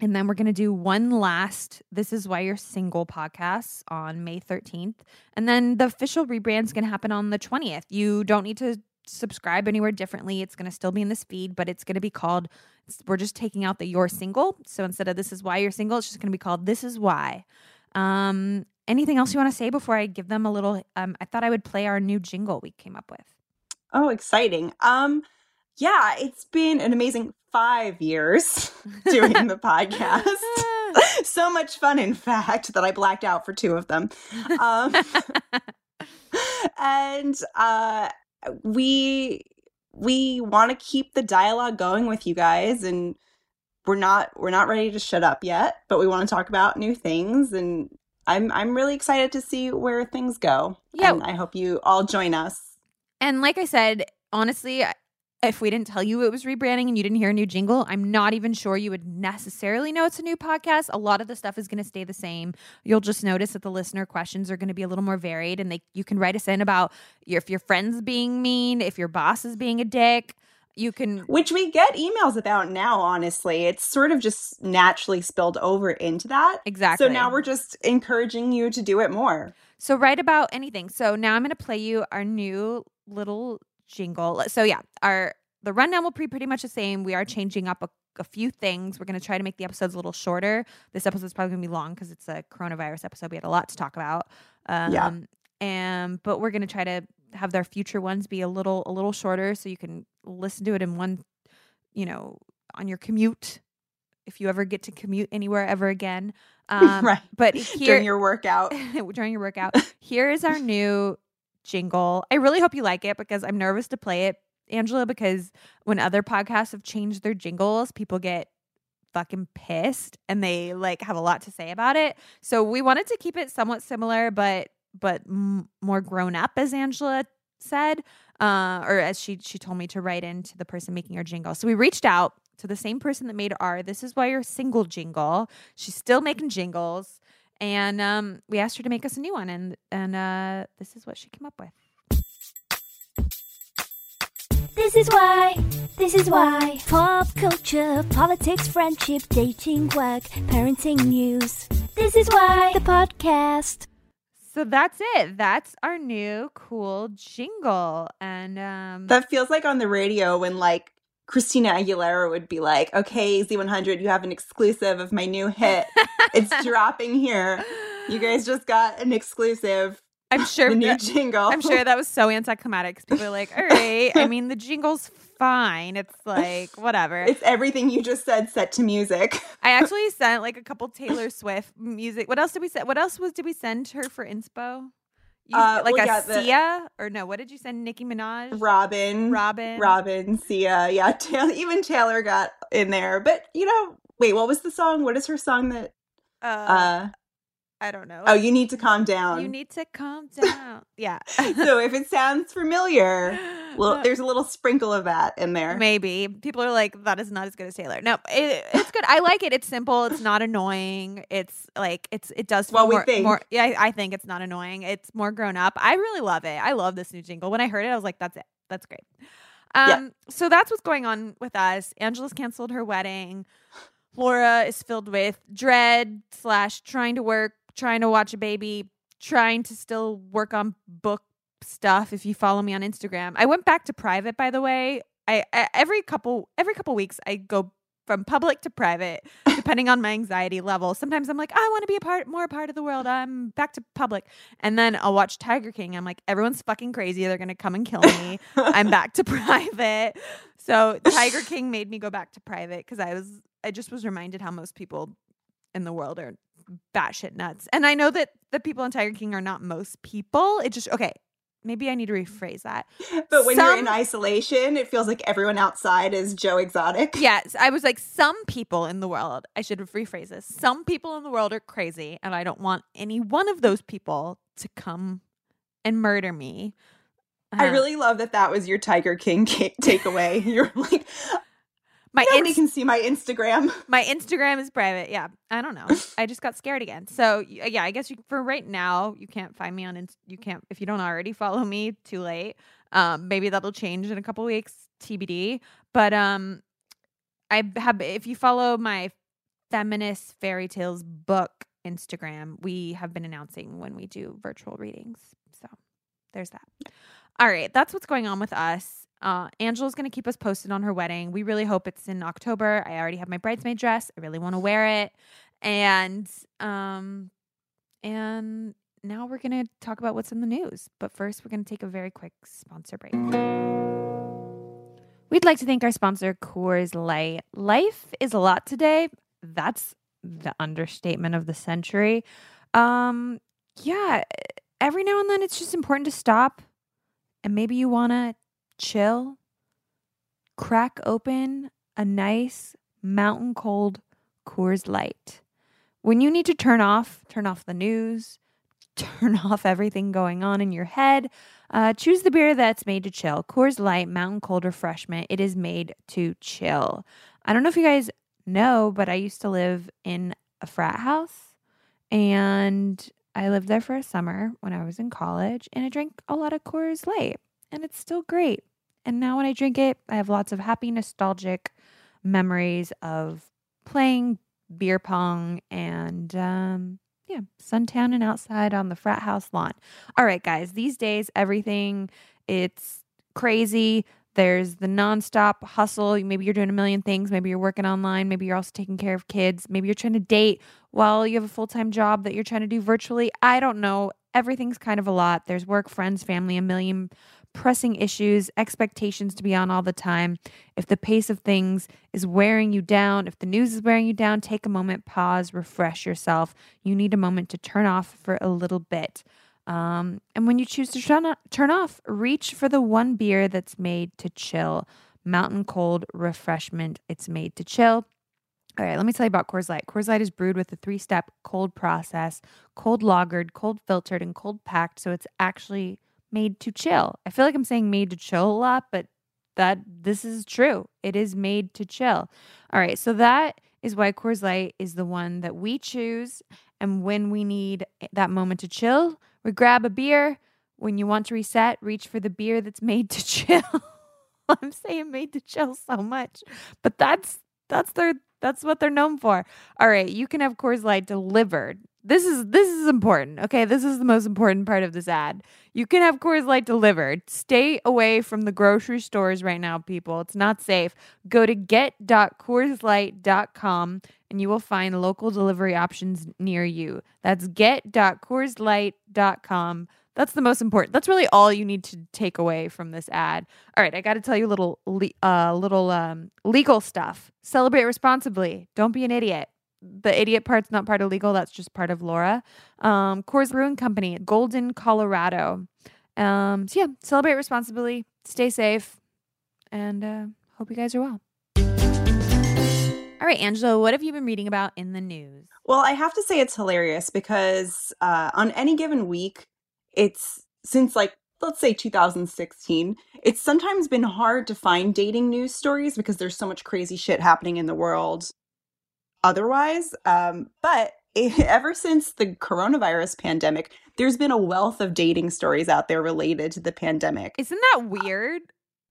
[SPEAKER 3] and then we're going to do one last This Is Why You're Single podcast on May 13th. And then the official rebrand is going to happen on the 20th. You don't need to subscribe anywhere differently, it's going to still be in this feed, but it's going to be called, we're just taking out the You're Single. So instead of This Is Why You're Single, it's just going to be called This Is Why. Um, anything else you want to say before I give them a little? Um, I thought I would play our new jingle we came up with.
[SPEAKER 4] Oh, exciting. Um, yeah, it's been an amazing five years doing the podcast. so much fun, in fact, that I blacked out for two of them. Um, and uh, we we want to keep the dialogue going with you guys, and we're not we're not ready to shut up yet, but we want to talk about new things, and I'm I'm really excited to see where things go.
[SPEAKER 3] Yeah.
[SPEAKER 4] and I hope you all join us.
[SPEAKER 3] And like I said, honestly, if we didn't tell you it was rebranding and you didn't hear a new jingle, I'm not even sure you would necessarily know it's a new podcast. A lot of the stuff is going to stay the same. You'll just notice that the listener questions are going to be a little more varied, and they you can write us in about your, if your friends being mean, if your boss is being a dick. You can
[SPEAKER 4] which we get emails about now honestly it's sort of just naturally spilled over into that
[SPEAKER 3] exactly.
[SPEAKER 4] so now we're just encouraging you to do it more
[SPEAKER 3] So write about anything. So now I'm going to play you our new little jingle. So yeah, our the rundown will be pretty much the same. We are changing up a, a few things. We're going to try to make the episodes a little shorter. This episode's probably going to be long because it's a coronavirus episode. We had a lot to talk about. Um,
[SPEAKER 4] Yeah.
[SPEAKER 3] And but we're going to try to have their future ones be a little a little shorter so you can listen to it in one, you know, on your commute. If you ever get to commute anywhere ever again, um,
[SPEAKER 4] right
[SPEAKER 3] But here,
[SPEAKER 4] during your workout
[SPEAKER 3] during your workout. Here is our new jingle. I really hope you like it because I'm nervous to play it, Angela, because when other podcasts have changed their jingles, people get fucking pissed and they like have a lot to say about it. So we wanted to keep it somewhat similar but but m- more grown up as Angela said uh or as she she told me to write into the person making our jingle. So we reached out to the same person that made our this is why you're single jingle. She's still making jingles and um, we asked her to make us a new one, and and uh, this is what she came up with.
[SPEAKER 2] This is why, this is why. Pop culture, politics, friendship, dating, work, parenting news. This is why. The podcast.
[SPEAKER 3] So that's it. That's our new cool jingle, and um,
[SPEAKER 4] that feels like on the radio when like christina aguilera would be like okay z100 you have an exclusive of my new hit it's dropping here you guys just got an exclusive
[SPEAKER 3] I'm sure.
[SPEAKER 4] the new
[SPEAKER 3] that-
[SPEAKER 4] jingle
[SPEAKER 3] I'm sure that was so anticlimactic. People are like, "All right." I mean, the jingle's fine. It's like whatever.
[SPEAKER 4] it's everything you just said set to music
[SPEAKER 3] I actually sent like a couple Taylor Swift music. What else did we send? What else was did we send her for inspo? You,
[SPEAKER 4] Uh,
[SPEAKER 3] like
[SPEAKER 4] well,
[SPEAKER 3] a
[SPEAKER 4] yeah, the-
[SPEAKER 3] Sia or no? What did you send? Nicki Minaj,
[SPEAKER 4] robin
[SPEAKER 3] Robin,
[SPEAKER 4] Robin, Sia, yeah, Taylor, even Taylor got in there. But you know, wait, what was the song? What is her song that?
[SPEAKER 3] Uh,
[SPEAKER 4] uh
[SPEAKER 3] I don't know.
[SPEAKER 4] Oh, you need to calm down.
[SPEAKER 3] You need to calm down. yeah.
[SPEAKER 4] so if it sounds familiar, well, there's a little sprinkle of that in there.
[SPEAKER 3] Maybe people are like that is not as good as Taylor. No, it, it's good. I like it. It's simple. It's not annoying. It's like it's it does.
[SPEAKER 4] Well, we
[SPEAKER 3] more,
[SPEAKER 4] think.
[SPEAKER 3] more. Yeah, I, I think it's not annoying. It's more grown up. I really love it. I love this new jingle. When I heard it, I was like, that's it. That's great. Um,
[SPEAKER 4] Yeah.
[SPEAKER 3] so that's what's going on with us. Angela's canceled her wedding. Laura is filled with dread slash trying to work, trying to watch a baby, trying to still work on book stuff. If you follow me on Instagram, I went back to private. By the way, I, I every couple every couple weeks I go from public to private depending on my anxiety level. Sometimes I'm like, I want to be a part more a part of the world. I'm back to public. And then I'll watch Tiger King. I'm like, everyone's fucking crazy. They're going to come and kill me. I'm back to private. So Tiger King made me go back to private because I was I just was reminded how most people in the world are batshit nuts. And I know that the people in Tiger King are not most people. It just okay. Maybe I need to rephrase that.
[SPEAKER 4] But when you're in isolation, it feels like everyone outside is Joe Exotic.
[SPEAKER 3] Yes, I was like, some people in the world, I should rephrase this. Some people in the world are crazy, and I don't want any one of those people to come and murder me.
[SPEAKER 4] I
[SPEAKER 3] Uh,
[SPEAKER 4] really love that that was your Tiger King ca- takeaway. You're like,
[SPEAKER 3] my
[SPEAKER 4] nobody
[SPEAKER 3] Inst-
[SPEAKER 4] can see my Instagram.
[SPEAKER 3] my Instagram is private. Yeah, I don't know. I just got scared again. So yeah, I guess you, for right now, you can't find me on. Inst- you can't if you don't already follow me. Too late. Um, maybe that'll change in a couple weeks. TBD. But um, I have. If you follow my feminist fairy tales book Instagram, we have been announcing when we do virtual readings. So there's that. All right, that's what's going on with us. Uh, Angela's going to keep us posted on her wedding. We really hope it's in October. I already have my bridesmaid dress. I really want to wear it. And um and now we're going to talk about what's in the news. But first, we're going to take a very quick sponsor break. We'd like to thank our sponsor, Coors Light. Life is a lot today. That's the understatement of the century. Um, yeah, every now and then it's just important to stop and maybe you want to chill, crack open a nice mountain cold Coors Light. When you need to turn off, turn off the news, turn off everything going on in your head, uh, choose the beer that's made to chill. Coors Light Mountain Cold Refreshment. It is made to chill. I don't know if you guys know, but I used to live in a frat house and I lived there for a summer when I was in college and I drank a lot of Coors Light and it's still great. And now when I drink it, I have lots of happy, nostalgic memories of playing beer pong and um, yeah, suntan and outside on the frat house lawn. All right, guys, these days everything it's crazy. There's the nonstop hustle. Maybe you're doing a million things. Maybe you're working online. Maybe you're also taking care of kids. Maybe you're trying to date while you have a full time job that you're trying to do virtually. I don't know. Everything's kind of a lot. There's work, friends, family, a million pressing issues, expectations to be on all the time. If the pace of things is wearing you down, if the news is wearing you down, take a moment, pause, refresh yourself. You need a moment to turn off for a little bit. Um, and when you choose to turn, turn off, reach for the one beer that's made to chill. Mountain cold refreshment. It's made to chill. All right, let me tell you about Coors Light. Coors Light is brewed with a three step cold process cold lagered, cold filtered, and cold packed. So it's actually made to chill. I feel like I'm saying made to chill a lot, but that this is true. It is made to chill. All right, so that is why Coors Light is the one that we choose. And when we need that moment to chill, we grab a beer. When you want to reset, reach for the beer that's made to chill. I'm saying made to chill so much, but that's that's their that's what they're known for. All right, you can have Coors Light delivered this is this is important. Okay, this is the most important part of this ad. You can have Coors Light delivered. Stay away from the grocery stores right now, people. It's not safe. Go to get.coorslight.com and you will find local delivery options near you. That's get.coorslight.com. That's the most important. That's really all you need to take away from this ad. All right, I got to tell you a little uh little um legal stuff. Celebrate responsibly. Don't be an idiot the idiot part's not part of legal. That's just part of Laura. Um, Coors Brewing Company, Golden, Colorado. Um, so yeah, celebrate responsibly, stay safe, and uh, hope you guys are well. All right, Angela, what have you been reading about in the news?
[SPEAKER 4] Well, I have to say it's hilarious because uh, on any given week, it's since like let's say 2016, it's sometimes been hard to find dating news stories because there's so much crazy shit happening in the world otherwise. Um, but ever since the coronavirus pandemic, there's been a wealth of dating stories out there related to the pandemic.
[SPEAKER 3] Isn't that weird?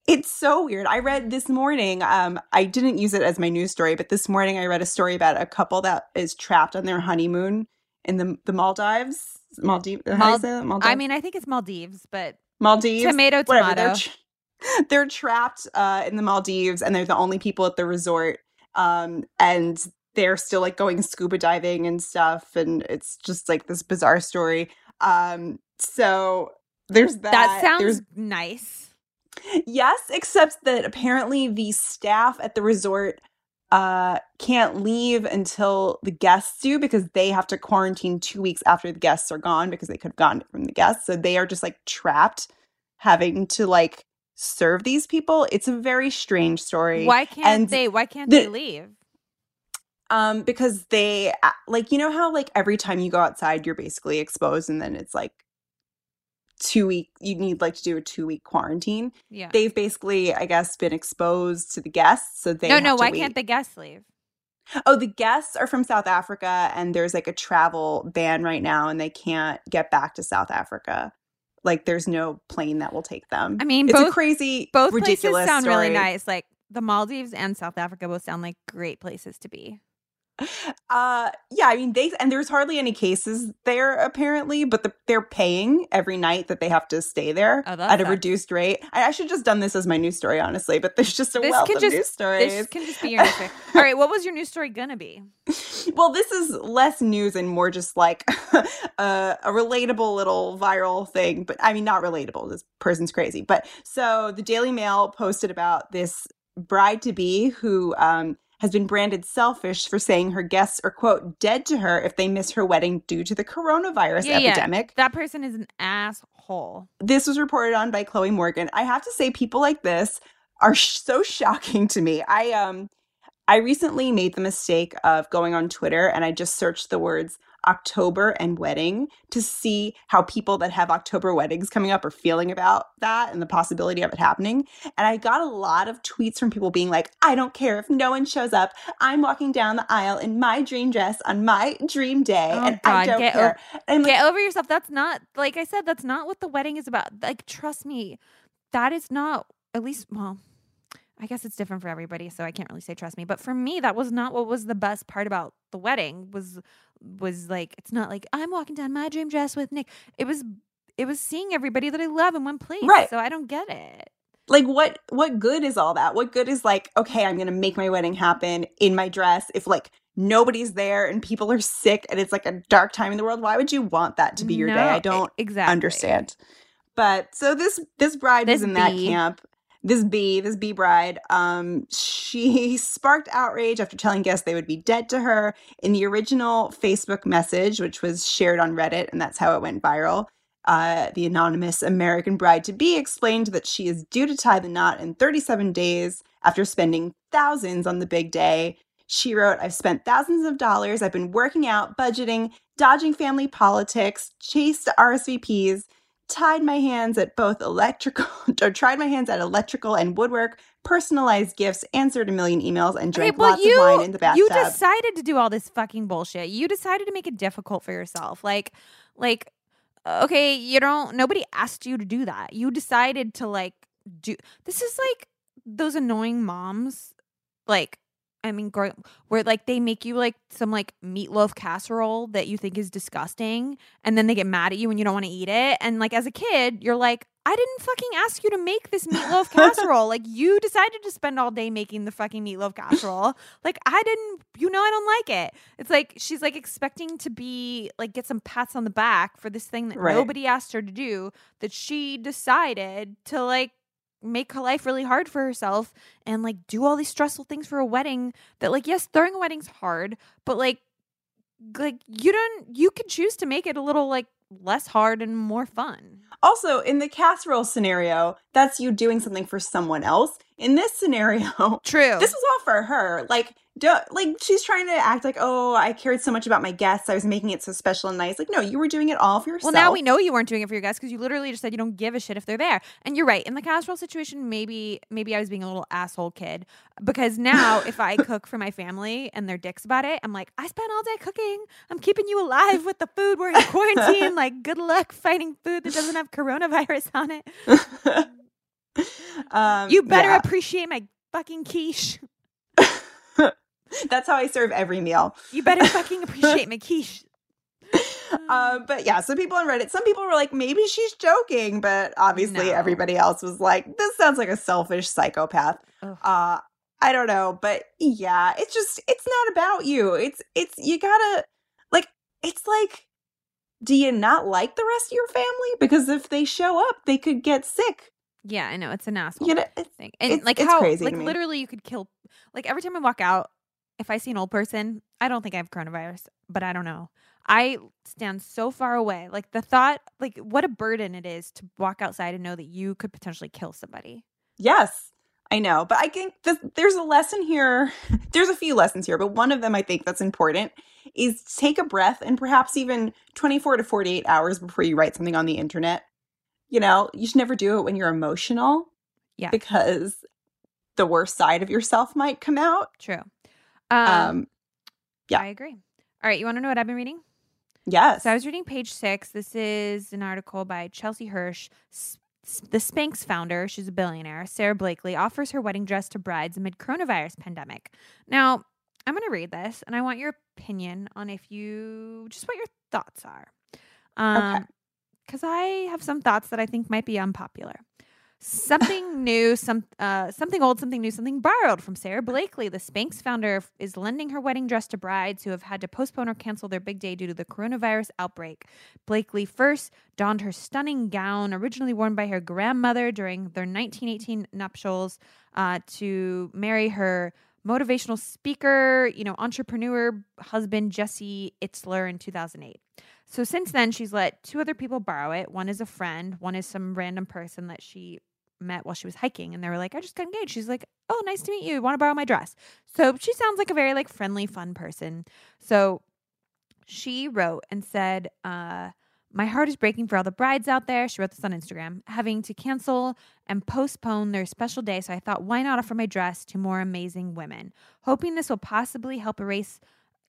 [SPEAKER 4] It's so weird. I read this morning, um, I didn't use it as my news story, but this morning I read a story about a couple that is trapped on their honeymoon in the the Maldives. Maldives. Mal- Maldives?
[SPEAKER 3] I mean, I think it's Maldives, but
[SPEAKER 4] Maldives.
[SPEAKER 3] Tomato, tomato. Whatever.
[SPEAKER 4] They're, tra- they're trapped uh, in the Maldives, and they're the only people at the resort. Um, and they're still like going scuba diving and stuff and it's just like this bizarre story. Um so there's that
[SPEAKER 3] that sounds
[SPEAKER 4] there's,
[SPEAKER 3] nice.
[SPEAKER 4] Yes except that apparently the staff at the resort uh can't leave until the guests do because they have to quarantine two weeks after the guests are gone because they could have gone from the guests. So they are just like trapped having to like serve these people. It's a very strange story.
[SPEAKER 3] Why can't and they why can't the, they leave
[SPEAKER 4] um because they like you know how like every time you go outside you're basically exposed and then it's like two week you need like to do a two week quarantine?
[SPEAKER 3] Yeah.
[SPEAKER 4] They've basically i guess been exposed to the guests so they
[SPEAKER 3] no no why
[SPEAKER 4] wait.
[SPEAKER 3] can't the guests leave?
[SPEAKER 4] Oh the guests are from south africa and there's like a travel ban right now and they can't get back to south africa. Like there's no plane that will take them.
[SPEAKER 3] I mean
[SPEAKER 4] it's
[SPEAKER 3] both,
[SPEAKER 4] a crazy
[SPEAKER 3] both
[SPEAKER 4] ridiculous
[SPEAKER 3] places sound
[SPEAKER 4] story.
[SPEAKER 3] really nice. Like the maldives and south africa both sound like great places to be
[SPEAKER 4] Uh, yeah, I mean they and there's hardly any cases there apparently, but the, they're paying every night that they have to stay there
[SPEAKER 3] Oh,
[SPEAKER 4] at a reduced rate. I, I should just done this as my news story, honestly, but there's just a
[SPEAKER 3] This
[SPEAKER 4] wealth of
[SPEAKER 3] just-
[SPEAKER 4] news stories.
[SPEAKER 3] This can just be your news story. All right, what was your news story gonna be?
[SPEAKER 4] well, this is less news and more just like a, a relatable little viral thing. But I mean, not relatable. This person's crazy. But so the Daily Mail posted about this bride to be who um, has been branded selfish for saying her guests are, quote, dead to her if they miss her wedding due to the coronavirus
[SPEAKER 3] Yeah, yeah.
[SPEAKER 4] epidemic.
[SPEAKER 3] That person is an asshole.
[SPEAKER 4] This was reported on by Chloe Morgan. I have to say, people like this are sh- so shocking to me. I um, I recently made the mistake of going on Twitter and I just searched the words October and wedding to see how people that have October weddings coming up are feeling about that and the possibility of it happening. And I got a lot of tweets from people being like, I don't care if no one shows up. I'm walking down the aisle in my dream dress on my dream day
[SPEAKER 3] Oh,
[SPEAKER 4] and I don't care. And I'm like,
[SPEAKER 3] Get over yourself. That's not like I said. That's not what the wedding is about. Like, trust me, that is not. At least, well, I guess it's different for everybody, so I can't really say trust me. But for me, that was not what was the best part about the wedding. Was was like it's not like I'm walking down my dream dress with Nick. It was it was seeing everybody that I love in one place.
[SPEAKER 4] Right.
[SPEAKER 3] So I don't get it.
[SPEAKER 4] like what what good is all that what good is like okay i'm gonna make my wedding happen in my dress if like nobody's there and people are sick and it's like a dark time in the world why would you want that to be your day
[SPEAKER 3] No,
[SPEAKER 4] i
[SPEAKER 3] e-
[SPEAKER 4] don't
[SPEAKER 3] exactly
[SPEAKER 4] understand but so this this bride
[SPEAKER 3] This
[SPEAKER 4] was in that camp this bee this bee bride um she sparked outrage after telling guests they would be dead to her in the original facebook message which was shared on reddit and that's how it went viral uh, the anonymous American bride to be explained that she is due to tie the knot in 37 days after spending thousands on the big day. She wrote, I've spent thousands of dollars. I've been working out, budgeting, dodging family politics, chased RSVPs, tied my hands at both electrical, or tried my hands at electrical and woodwork, personalized gifts, answered a million emails, and drank lots of wine in the bathtub.
[SPEAKER 3] You decided to do all this fucking bullshit. You decided to make it difficult for yourself. Like, like, okay, you don't. Nobody asked you to do that. You decided to like do. This is like those annoying moms. Like, I mean, where like they make you like some like meatloaf casserole that you think is disgusting, and then they get mad at you when you don't want to eat it. And like as a kid, you're like, I didn't fucking ask you to make this meatloaf casserole. like you decided to spend all day making the fucking meatloaf casserole. like I didn't, you know, I don't like it. It's like she's like expecting to be like get some pats on the back for this thing that
[SPEAKER 4] Right.
[SPEAKER 3] nobody asked her to do that she decided to like make her life really hard for herself and like do all these stressful things for a wedding that like yes throwing a wedding's hard but like like you don't you could choose to make it a little like less hard and more fun
[SPEAKER 4] Also, in the casserole scenario, that's you doing something for someone else. In this scenario,
[SPEAKER 3] true
[SPEAKER 4] this was all for her. Like, do, like she's trying to act like, oh, I cared so much about my guests. I was making it so special and nice. Like, no, you were doing it all for yourself.
[SPEAKER 3] well now we know you weren't doing it for your guests because you literally just said you don't give a shit if they're there and you're right in the casserole situation maybe maybe i was being a little asshole kid because now if i cook for my family and they're dicks about it i'm like i spent all day cooking i'm keeping you alive with the food we're in quarantine like good luck fighting food that doesn't have coronavirus on it
[SPEAKER 4] um,
[SPEAKER 3] You better
[SPEAKER 4] yeah.
[SPEAKER 3] appreciate my fucking quiche.
[SPEAKER 4] That's how I serve every meal.
[SPEAKER 3] You better fucking appreciate my quiche.
[SPEAKER 4] Uh, but yeah, so people on Reddit, some people were like, maybe she's joking, but obviously
[SPEAKER 3] No.
[SPEAKER 4] everybody else was like, this sounds like a selfish psychopath. Uh, I don't know, but yeah, it's just, it's not about you. It's, it's, you gotta, like, it's like, do you not like the rest of your family? Because if they show up, they could get sick.
[SPEAKER 3] Yeah, I know it's an asshole
[SPEAKER 4] You know, it's,
[SPEAKER 3] thing, and
[SPEAKER 4] it's-
[SPEAKER 3] like
[SPEAKER 4] it's
[SPEAKER 3] how
[SPEAKER 4] crazy
[SPEAKER 3] like literally you could kill. Like every time I walk out, if I see an old person, I don't think I have coronavirus, but I don't know. I stand so far away. Like the thought, like what a burden it is to walk outside and know that you could potentially kill somebody.
[SPEAKER 4] Yes, I know. But I think this, there's a lesson here. There's a few lessons here, but one of them I think that's important is take a breath and perhaps even 24 to 48 hours before you write something on the internet. You know, you should never do it when you're emotional.
[SPEAKER 3] Yeah.
[SPEAKER 4] Because the worst side of yourself might come out.
[SPEAKER 3] True. Um,
[SPEAKER 4] Um, yeah.
[SPEAKER 3] I agree. All right, you want to know what I've been reading?
[SPEAKER 4] yes.
[SPEAKER 3] So I was reading page six. This is an article by Chelsea Hirsch. The Spanx founder, she's a billionaire, Sara Blakely, offers her wedding dress to brides amid coronavirus pandemic. Now, I'm going to read this and I want your opinion on if you just what your thoughts are. Um, Because I have some thoughts that I think might be unpopular. Something new, some uh, something old, something new, something borrowed from Sara Blakely. The Spanx founder is lending her wedding dress to brides who have had to postpone or cancel their big day due to the coronavirus outbreak. Blakely first donned her stunning gown, originally worn by her grandmother during their 1918 nuptials, uh, to marry her motivational speaker, you know, entrepreneur husband Jesse Itzler in 2008. So since then, she's let two other people borrow it. One is a friend, one is some random person that she met while she was hiking, and they were like, "I just got engaged." She's like, "Oh, nice to meet you. Want to borrow my dress?" So she sounds like a very like friendly, fun person. So she wrote and said, uh, "My heart is breaking for all the brides out there." She wrote this on Instagram, having to cancel and postpone their special day. So I thought, why not offer my dress to more amazing women, hoping this will possibly help erase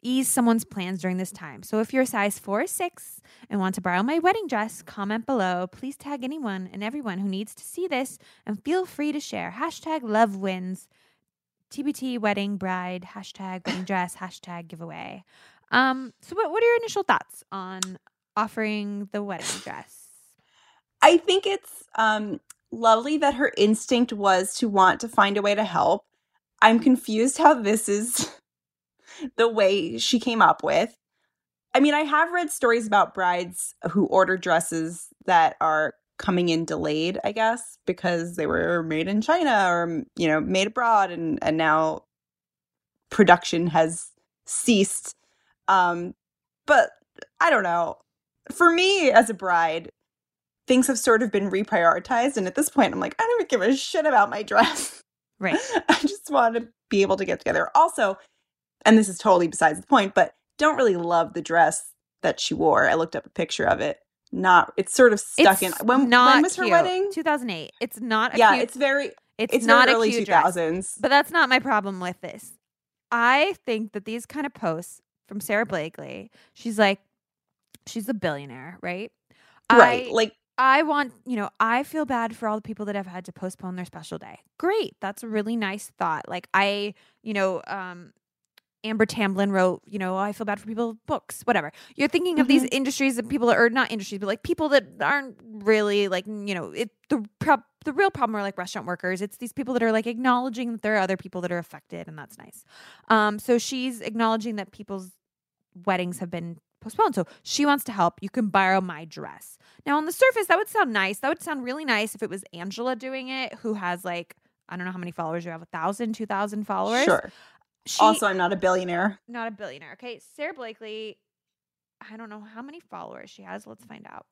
[SPEAKER 3] ease someone's plans during this time. So if you're a size four or six and want to borrow my wedding dress, comment below. Please tag anyone and everyone who needs to see this and feel free to share. Hashtag love wins. TBT wedding bride, hashtag wedding dress, hashtag giveaway. Um, so what, what are your initial thoughts on offering the wedding dress?
[SPEAKER 4] I think it's um, lovely that her instinct was to want to find a way to help. I'm confused how this is the way she came up with. I mean, I have read stories about brides who order dresses that are coming in delayed, I guess, because they were made in China or you know, made abroad and and now production has ceased. Um but I don't know. For me as a bride, things have sort of been reprioritized and at this point I'm like, I don't even give a shit about my dress.
[SPEAKER 3] Right.
[SPEAKER 4] I just want to be able to get together. Also, and this is totally besides the point, but don't really love the dress that she wore. I looked up a picture of it. Not it's sort of stuck
[SPEAKER 3] It's
[SPEAKER 4] in when when was her wedding?
[SPEAKER 3] 2008. It's not a
[SPEAKER 4] Yeah,
[SPEAKER 3] cute,
[SPEAKER 4] it's very
[SPEAKER 3] it's,
[SPEAKER 4] it's
[SPEAKER 3] not
[SPEAKER 4] early
[SPEAKER 3] cute
[SPEAKER 4] two
[SPEAKER 3] dress. But that's not my problem with this. I think that these kind of posts from Sara Blakely, she's like, she's a billionaire, right?
[SPEAKER 4] Right.
[SPEAKER 3] I,
[SPEAKER 4] like
[SPEAKER 3] I want, you know, I feel bad for all the people that have had to postpone their special day. Great. That's a really nice thought. Like I, you know, um Amber Tamblyn wrote, you know, I feel bad for people books, whatever. You're thinking of these industries and people are not industries, but like people that aren't really like, you know, it the prob- the real problem are like restaurant workers. It's these people that are like acknowledging that there are other people that are affected, and that's nice. Um, so she's acknowledging that people's weddings have been postponed. So she wants to help. You can borrow my dress. Now, on the surface, that would sound nice. That would sound really nice if it was Angela doing it, who has like, I don't know how many followers you have, a thousand, two thousand followers.
[SPEAKER 4] sure.
[SPEAKER 3] She,
[SPEAKER 4] also, I'm not a billionaire.
[SPEAKER 3] not a billionaire. Okay. Sara Blakely, I don't know how many followers she has. Let's find out.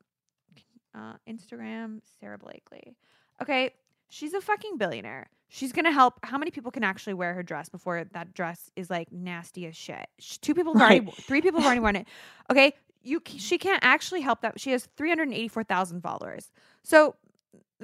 [SPEAKER 3] Uh, Instagram, Sara Blakely. Okay. She's a fucking billionaire. She's going to help. How many people can actually wear her dress before that dress is like nasty as shit? Sh- Two people have already,
[SPEAKER 4] Right.
[SPEAKER 3] three people have already worn it. Okay. You, she can't actually help that. She has 384,000 followers. So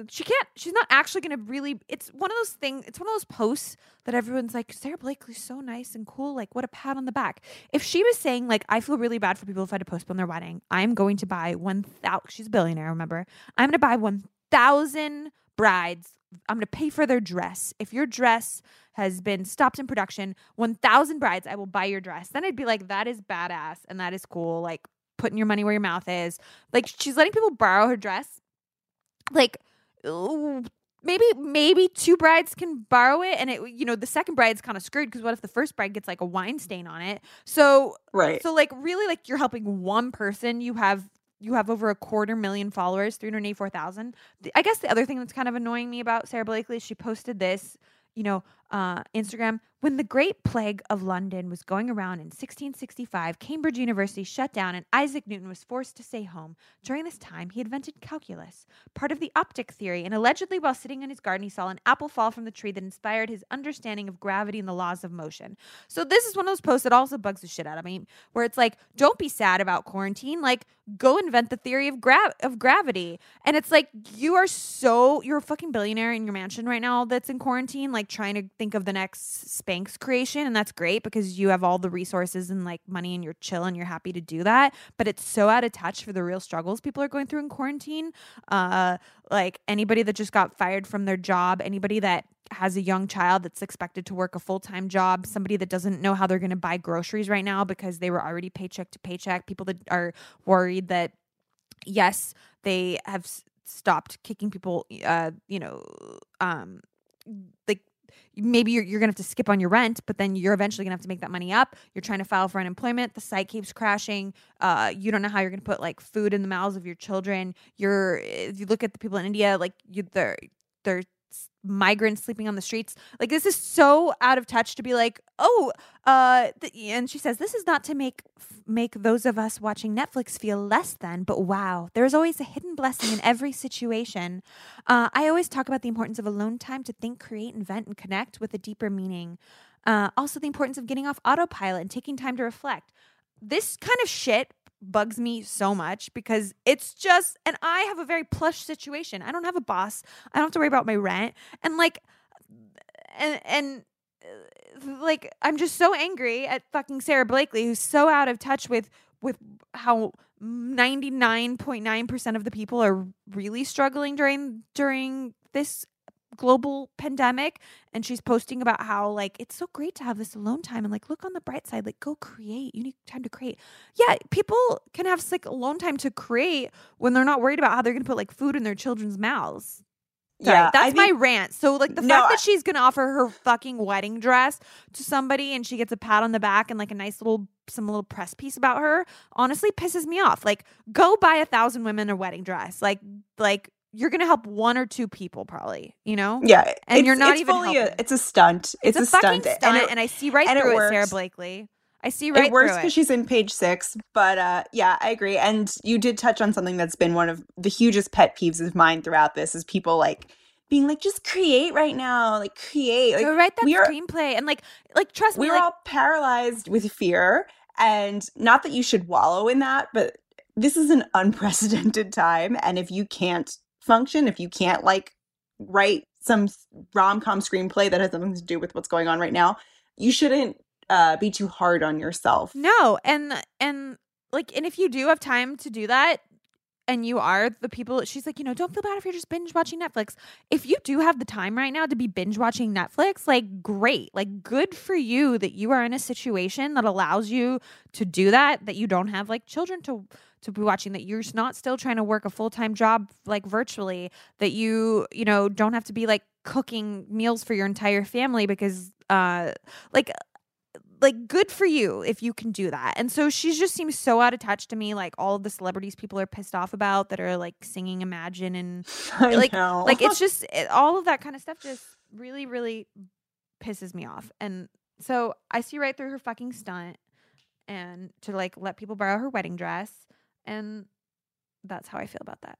[SPEAKER 3] she can't she's not actually gonna really it's one of those things it's one of those posts that everyone's like sara blakely's so nice and cool like what a pat on the back. If she was saying like i feel really bad for people if i had to postpone their wedding i'm going to buy 1000 she's a billionaire remember? I'm to buy 1000 brides i'm to pay for their dress. If your dress has been stopped in production 1000 brides i will buy your dress. Then i'd be like that is badass and that is cool like putting your money where your mouth is. Like she's letting people borrow her dress like ooh, maybe maybe two brides can borrow it and it you know the second bride's kind of screwed because what if the first bride gets like a wine stain on it so
[SPEAKER 4] Right.
[SPEAKER 3] so like really like you're helping one person you have you have over a quarter million followers 384000 i guess the other thing that's kind of annoying me about sara blakely is she posted this you know uh, instagram when the great plague of london was going around in 1665 cambridge university shut down and isaac newton was forced to stay home. During this time he invented calculus part of the optic theory and allegedly while sitting in his garden he saw an apple fall from the tree that inspired his understanding of gravity and the laws of motion. So this is one of those posts that also bugs the shit out of me where it's like don't be sad about quarantine like go invent the theory of gra- of gravity. And it's like you are so you're a fucking billionaire in your mansion right now that's in quarantine like trying to think of the next spanx creation and that's great because you have all the resources and like money and you're chill and you're happy to do that but it's so out of touch for the real struggles people are going through in quarantine. Uh like anybody that just got fired from their job anybody that has a young child that's expected to work a full-time job somebody that doesn't know how they're going to buy groceries right now because they were already paycheck to paycheck people that are worried that yes they have stopped kicking people uh you know um like maybe you're, you're gonna have to skip on your rent but then you're eventually gonna have to make that money up. You're trying to file for unemployment. The site keeps crashing. Uh you don't know how you're gonna put like food in the mouths of your children. You're if you look at the people in india like you they're they're migrants sleeping on the streets. Like this is so out of touch to be like oh uh and she says this is not to make f- make those of us watching netflix feel less than but wow there's always a hidden blessing in every situation. Uh, i always talk about the importance of alone time to think create invent and connect with a deeper meaning. Uh, also the importance of getting off autopilot and taking time to reflect. This kind of shit bugs me so much because it's just and I have a very plush situation. I don't have a boss. I don't have to worry about my rent and like and and uh, like I'm just so angry at fucking Sara Blakely who's so out of touch with with how 99.9% of the people are really struggling during during this global pandemic and she's posting about how like it's so great to have this alone time and like look on the bright side like go create you need time to create yeah people can have like alone time to create when they're not worried about how they're gonna put like food in their children's mouths Sorry,
[SPEAKER 4] yeah,
[SPEAKER 3] that's
[SPEAKER 4] I
[SPEAKER 3] my
[SPEAKER 4] think-
[SPEAKER 3] rant. So like the
[SPEAKER 4] No,
[SPEAKER 3] fact that she's gonna offer her fucking wedding dress to somebody and she gets a pat on the back and like a nice little some little press piece about her honestly pisses me off. Like go buy a thousand women a wedding dress. Like like you're gonna help one or two people probably, you know?
[SPEAKER 4] Yeah,
[SPEAKER 3] And
[SPEAKER 4] it's-
[SPEAKER 3] you're not
[SPEAKER 4] it's
[SPEAKER 3] even
[SPEAKER 4] fully a, it's a stunt. It's,
[SPEAKER 3] a, fucking
[SPEAKER 4] stunt,
[SPEAKER 3] stunt,
[SPEAKER 4] and
[SPEAKER 3] and, I see right
[SPEAKER 4] and it
[SPEAKER 3] through it,
[SPEAKER 4] Sara.
[SPEAKER 3] Blakely. I see right there.
[SPEAKER 4] it works because she's in page six. But uh, yeah, I agree. And you did touch on something that's been one of the hugest pet peeves of mine throughout this is people like being like, just create right now, like create. Like
[SPEAKER 3] Go write that screenplay and like like trust me,
[SPEAKER 4] we're
[SPEAKER 3] like
[SPEAKER 4] all paralyzed with fear, and not that you should wallow in that, but this is an unprecedented time, and if you can't function, if you can't like write some rom com screenplay that has something to do with what's going on right now, you shouldn't uh, be too hard on yourself.
[SPEAKER 3] No, and and like and if you do have time to do that and you are the people she's like, you know, don't feel bad if you're just binge watching Netflix. If you do have the time right now to be binge watching Netflix, like great. Like good for you that you are in a situation that allows you to do that that you don't have like children to to be watching that you're not still trying to work a full-time job like virtually that you you know don't have to be like cooking meals for your entire family because uh like like good for you if you can do that. And so she just seems so out of touch to me. Like all of the celebrities people are pissed off about that are like singing Imagine and
[SPEAKER 4] I
[SPEAKER 3] like
[SPEAKER 4] know.
[SPEAKER 3] like it's just it, all of that kind of stuff just really really pisses me off. And so I see right through her fucking stunt and to like let people borrow her wedding dress and that's how I feel about that.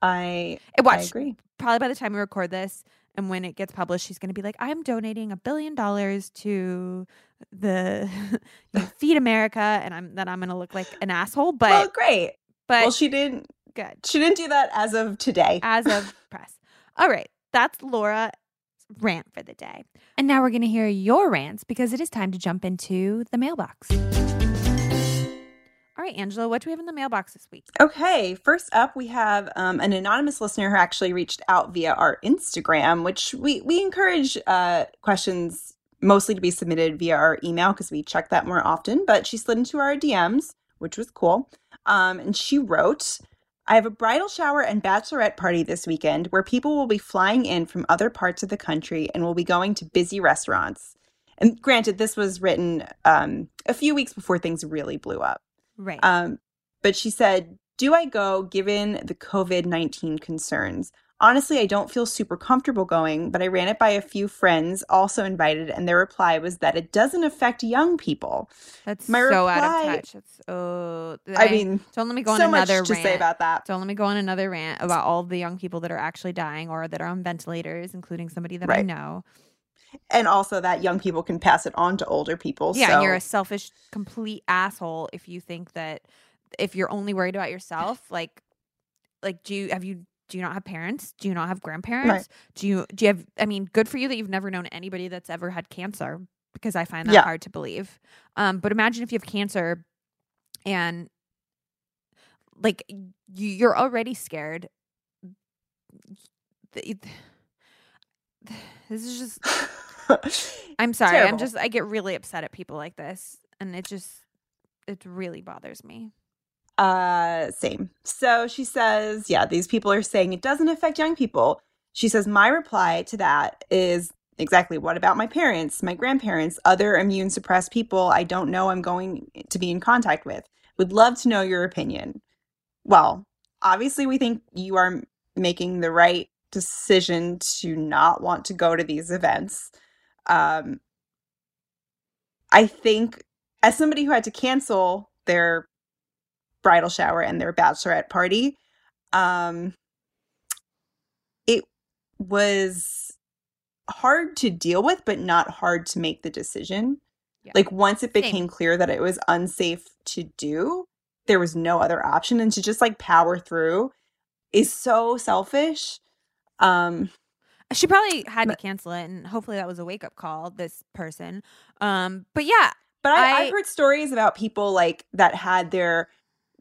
[SPEAKER 4] I
[SPEAKER 3] It
[SPEAKER 4] I agree.
[SPEAKER 3] probably by the time we record this and when it gets published, she's going to be like, I'm donating a billion dollars to the Feed America. And I'm then I'm going to look like an asshole. But,
[SPEAKER 4] well, great.
[SPEAKER 3] but
[SPEAKER 4] well, she didn't.
[SPEAKER 3] good
[SPEAKER 4] She didn't do that as of today.
[SPEAKER 3] as of press. All right. That's Laura rant for the day. And now we're going to hear your rants because it is time to jump into the mailbox. All right, Angela, what do we have in the mailbox this week?
[SPEAKER 4] Okay, first up, we have um, an anonymous listener who actually reached out via our Instagram, which we we encourage uh, questions mostly to be submitted via our email because we check that more often. But she slid into our DMs, which was cool, um, and she wrote. I have a bridal shower and bachelorette party this weekend where people will be flying in from other parts of the country and will be going to busy restaurants. And granted, this was written um, a few weeks before things really blew up.
[SPEAKER 3] Right.
[SPEAKER 4] Um, but she said, Do I go given the COVID 19 concerns? Honestly, I don't feel super comfortable going, but I ran it by a few friends also invited, and their reply was that it doesn't affect young people.
[SPEAKER 3] That's
[SPEAKER 4] my
[SPEAKER 3] so out of
[SPEAKER 4] reply-
[SPEAKER 3] touch. That's oh.
[SPEAKER 4] I mean,
[SPEAKER 3] don't let me go on
[SPEAKER 4] so much
[SPEAKER 3] another
[SPEAKER 4] to
[SPEAKER 3] rant.
[SPEAKER 4] say about that.
[SPEAKER 3] Don't let me go on another rant about all the young people that are actually dying or that are on ventilators, including somebody that I know.
[SPEAKER 4] And also that young people can pass it on to older people.
[SPEAKER 3] Yeah,
[SPEAKER 4] so
[SPEAKER 3] and you're a selfish, complete asshole if you think that if you're only worried about yourself, like, like do you have you do you not have parents? Do you not have grandparents? Do you do you have? I mean, good for you that you've never known anybody that's ever had cancer because I find that
[SPEAKER 4] Yeah.
[SPEAKER 3] hard to believe. Um, but imagine if you have cancer and like you're already scared. The- this is just I'm sorry. I'm just I get really upset at people like this and it just it really bothers me.
[SPEAKER 4] Uh, same. So she says, yeah, these people are saying it doesn't affect young people. She says, my reply to that is exactly what about my parents, my grandparents, other immune suppressed people I don't know I'm going to be in contact with? Would love to know your opinion. Well, obviously, we think you are making the right decision to not want to go to these events. Um, I think as somebody who had to cancel their bridal shower and their bachelorette party, um, it was hard to deal with, but not hard to make the decision.
[SPEAKER 3] Yeah.
[SPEAKER 4] Like once it
[SPEAKER 3] Same.
[SPEAKER 4] became clear that it was unsafe to do, there was no other option, and to just like power through is so selfish. Um,
[SPEAKER 3] She probably had to cancel it and hopefully that was a wake up call this person. Um but yeah,
[SPEAKER 4] But I,
[SPEAKER 3] I-
[SPEAKER 4] I've heard stories about people like that had their,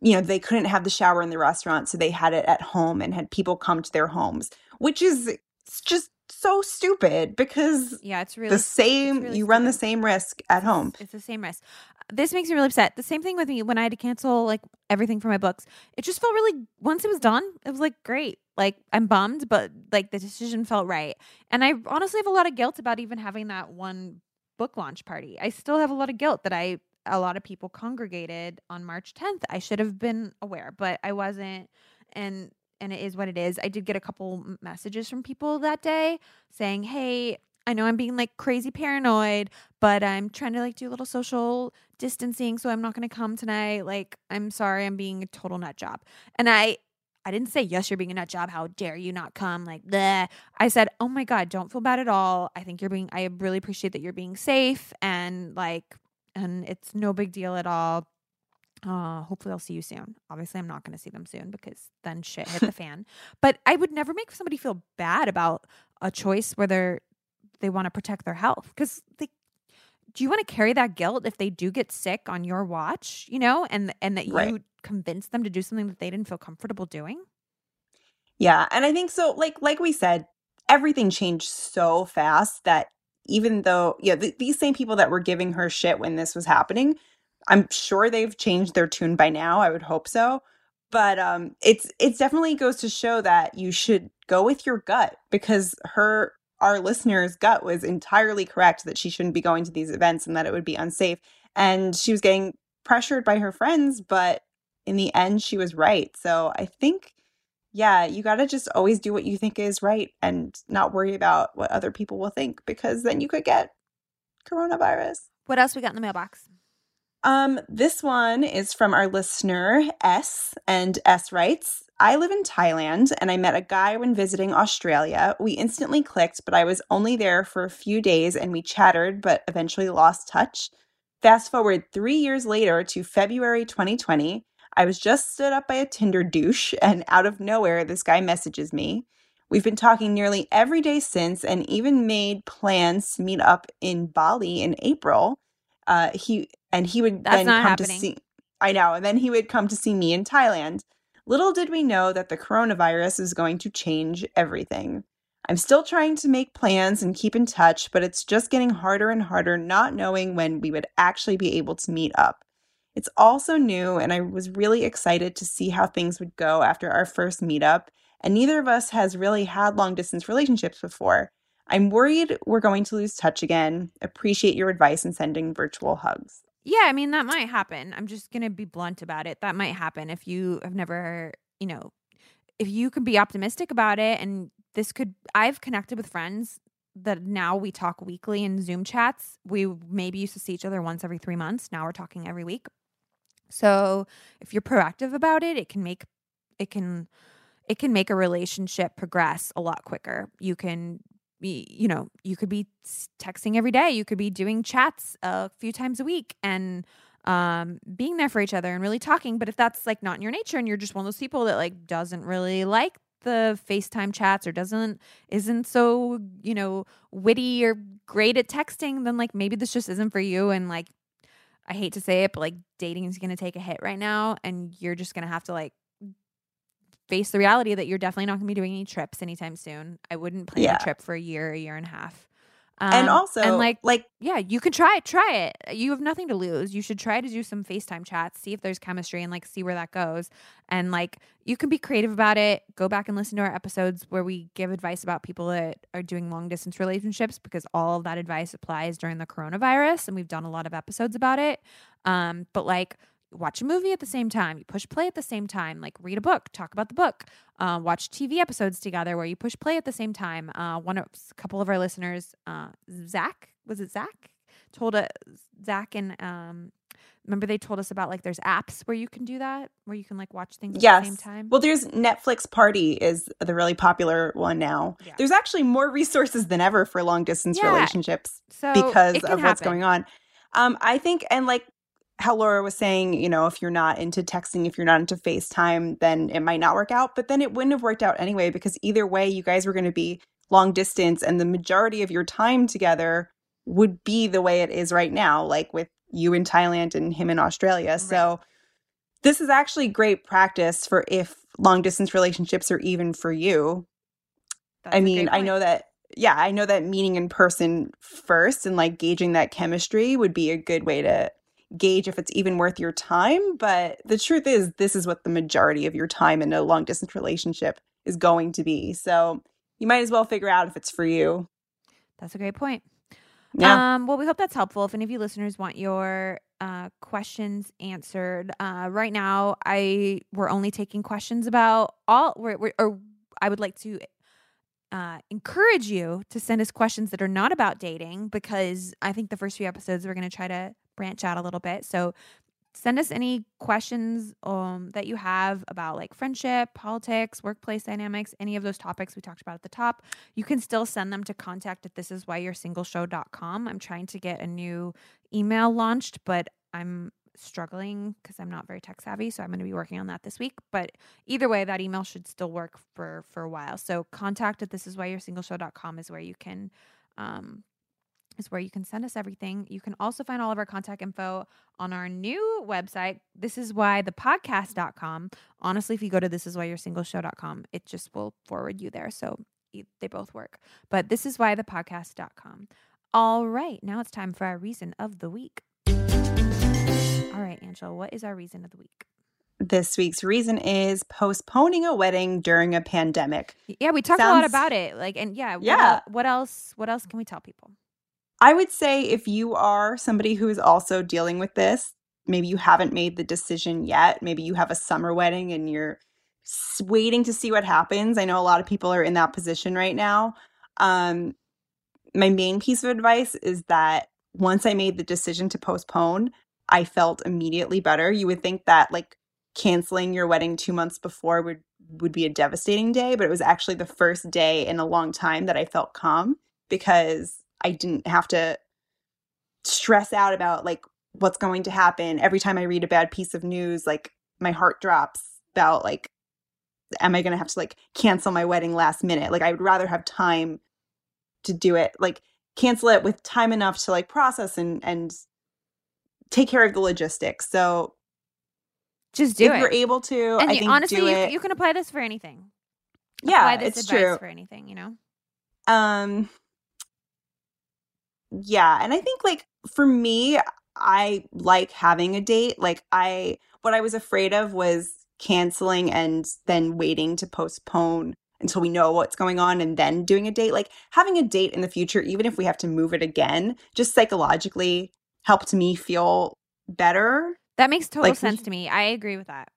[SPEAKER 4] you know, they couldn't have the shower in the restaurant, so they had it at home and had people come to their homes, which is it's just so stupid because
[SPEAKER 3] yeah, it's really
[SPEAKER 4] the same
[SPEAKER 3] really
[SPEAKER 4] you run the same risk at home.
[SPEAKER 3] It's the same risk. This makes me really upset. The same thing with me when I had to cancel like everything for my books. It just felt really once it was done, it was like great. Like I'm bummed, but like the decision felt right. And I honestly have a lot of guilt about even having that one book launch party. I still have a lot of guilt that I a lot of people congregated on March 10th. I should have been aware, but I wasn't. And and it is what it is. I did get a couple messages from people that day saying, "Hey, I know I'm being like crazy paranoid, but I'm trying to like do a little social distancing, so I'm not going to come tonight. Like, I'm sorry, I'm being a total nut job." And I I didn't say, "Yes, you're being a nut job. How dare you not come?" Like, bleh. I said, "Oh my god, don't feel bad at all. I think you're being I really appreciate that you're being safe and like and it's no big deal at all." Uh, hopefully I'll see you soon. Obviously, I'm not going to see them soon because then shit hit the fan. But I would never make somebody feel bad about a choice where they're they want to protect their health because they do you want to carry that guilt if they do get sick on your watch you know and and that
[SPEAKER 4] Right.
[SPEAKER 3] you convince them to do something that they didn't feel comfortable doing
[SPEAKER 4] Yeah, and I think so like like we said, everything changed so fast that even though yeah, th- these same people that were giving her shit when this was happening, I'm sure they've changed their tune by now. I would hope so. But um it's it's definitely goes to show that you should go with your gut because her our listener's gut was entirely correct that she shouldn't be going to these events and that it would be unsafe. And she was getting pressured by her friends, but in the end she was right. So I think yeah, you got to just always do what you think is right and not worry about what other people will think because then you could get coronavirus.
[SPEAKER 3] what else we got in the mailbox
[SPEAKER 4] Um, this one is from our listener S, and S writes, I live in Thailand and I met a guy when visiting Australia. We instantly clicked, but I was only there for a few days and we chattered, but eventually lost touch. Fast forward three years later to February 2020. I was just stood up by a Tinder douche, and out of nowhere, this guy messages me. We've been talking nearly every day since and even made plans to meet up in Bali in April. Uh, he and he would
[SPEAKER 3] That's
[SPEAKER 4] then
[SPEAKER 3] not
[SPEAKER 4] come
[SPEAKER 3] happening.
[SPEAKER 4] to see I know, and then he would come to see me in Thailand. Little did we know that the coronavirus is going to change everything. I'm still trying to make plans and keep in touch, but it's just getting harder and harder not knowing when we would actually be able to meet up. It's also new, and I was really excited to see how things would go after our first meetup, and neither of us has really had long distance relationships before. I'm worried we're going to lose touch again. Appreciate your advice and sending virtual hugs.
[SPEAKER 3] yeah i mean that might happen. I'm just gonna be blunt about it. That might happen if you have never you know if you can be optimistic about it and this could i've connected with friends that now we talk weekly in zoom chats. We maybe used to see each other once every three months. Now we're talking every week. So if you're proactive about it it can make it can it can make a relationship progress a lot quicker. You can you know you could be texting every day you could be doing chats a few times a week and um being there for each other and really talking but if that's like not in your nature and you're just one of those people that like doesn't really like the FaceTime chats or doesn't isn't so, you know, witty or great at texting, then like maybe this just isn't for you and like I hate to say it, but like dating is going to take a hit right now and you're just going to have to like face the reality that you're definitely not going to be doing any trips anytime soon. I wouldn't plan
[SPEAKER 4] Yeah.
[SPEAKER 3] a trip for a year, a year and a half.
[SPEAKER 4] and
[SPEAKER 3] Um,
[SPEAKER 4] also,
[SPEAKER 3] and like
[SPEAKER 4] like
[SPEAKER 3] yeah, you can try it. Try it. You have nothing to lose. You should try to do some FaceTime chats, see if there's chemistry and like see where that goes. And like you can be creative about it. Go back and listen to our episodes where we give advice about people that are doing long distance relationships because all of that advice applies during the coronavirus and we've done a lot of episodes about it. Um, but like watch a movie at the same time, you push play at the same time, like read a book, talk about the book, uh, watch TV episodes together where you push play at the same time. Uh, one of a couple of our listeners, uh, Zach, was it Zach? Told a Zach and um, remember they told us about like there's apps where you can do that where you can like watch things at the same time.
[SPEAKER 4] Well, there's Netflix Party is the really popular one now.
[SPEAKER 3] Yeah.
[SPEAKER 4] There's actually more resources than ever for long distance
[SPEAKER 3] Yeah.
[SPEAKER 4] relationships
[SPEAKER 3] so
[SPEAKER 4] because of what's going on. Um, I think, and like how Laura was saying, you know, if you're not into texting, if you're not into FaceTime, then it might not work out. But then it wouldn't have worked out anyway because either way, you guys were going to be long distance, and the majority of your time together would be the way it is right now, like with you in Thailand and him in Australia. So this is actually great practice for if long distance relationships are even for you.
[SPEAKER 3] That's
[SPEAKER 4] I mean, I know that, yeah, I know that meeting in person first and like gauging that chemistry would be a good way to gauge if it's even worth your time. But the truth is, this is what the majority of your time in a long distance relationship is going to be. So you might as well figure out if it's for you.
[SPEAKER 3] That's a great point.
[SPEAKER 4] Yeah.
[SPEAKER 3] Um, well, we hope that's helpful. If any of you listeners want your uh, questions answered, uh, right now, I we're only taking questions about all. We're, we're, or I would like to uh, encourage you to send us questions that are not about dating because I think the first few episodes we're going to try to branch out a little bit. So send us any questions um, that you have about like friendship, politics, workplace dynamics, any of those topics we talked about at the top. You can still send them to contact at singleshow.com. I'm trying to get a new email launched, but I'm struggling because I'm not very tech savvy. So I'm going to be working on that this week. But either way, that email should still work for for a while. So contact at this is why you're singleshow.com is where you can um is where you can send us everything. You can also find all of our contact info on our new website, this is why the podcast.com. Honestly, if you go to this is why you're singleshow.com, it just will forward you there. So they both work. But this is why the podcast.com. All right, now it's time for our reason of the week. All right, Angela, what is our reason of the week?
[SPEAKER 4] This week's reason is postponing a wedding during a pandemic.
[SPEAKER 3] Yeah, we talked a lot about it. Like, and yeah,
[SPEAKER 4] Yeah.
[SPEAKER 3] el- what else? What else can we tell people?
[SPEAKER 4] I would say if you are somebody who is also dealing with this, maybe you haven't made the decision yet. Maybe you have a summer wedding and you're waiting to see what happens. I know a lot of people are in that position right now. Um, my main piece of advice is that once I made the decision to postpone, I felt immediately better. You would think that like canceling your wedding two months before would would be a devastating day, but it was actually the first day in a long time that I felt calm because I didn't have to stress out about like what's going to happen. Every time I read a bad piece of news, like my heart drops about like am I going to have to like cancel my wedding last minute? Like I would rather have time to do it, like cancel it with time enough to like process and and take care of the logistics. So
[SPEAKER 3] Just do it.
[SPEAKER 4] if
[SPEAKER 3] it.
[SPEAKER 4] you're able to,
[SPEAKER 3] and
[SPEAKER 4] I think
[SPEAKER 3] honestly, you, you can apply this for anything.
[SPEAKER 4] yeah,
[SPEAKER 3] apply this
[SPEAKER 4] it's
[SPEAKER 3] advice
[SPEAKER 4] true.
[SPEAKER 3] for anything. You know.
[SPEAKER 4] Um yeah, and I think like for me, I like having a date. Like I what I was afraid of was canceling and then waiting to postpone until we know what's going on and then doing a date. Like having a date in the future, even if we have to move it again, just psychologically helped me feel better.
[SPEAKER 3] That makes total
[SPEAKER 4] Like,
[SPEAKER 3] sense to me. I agree with that.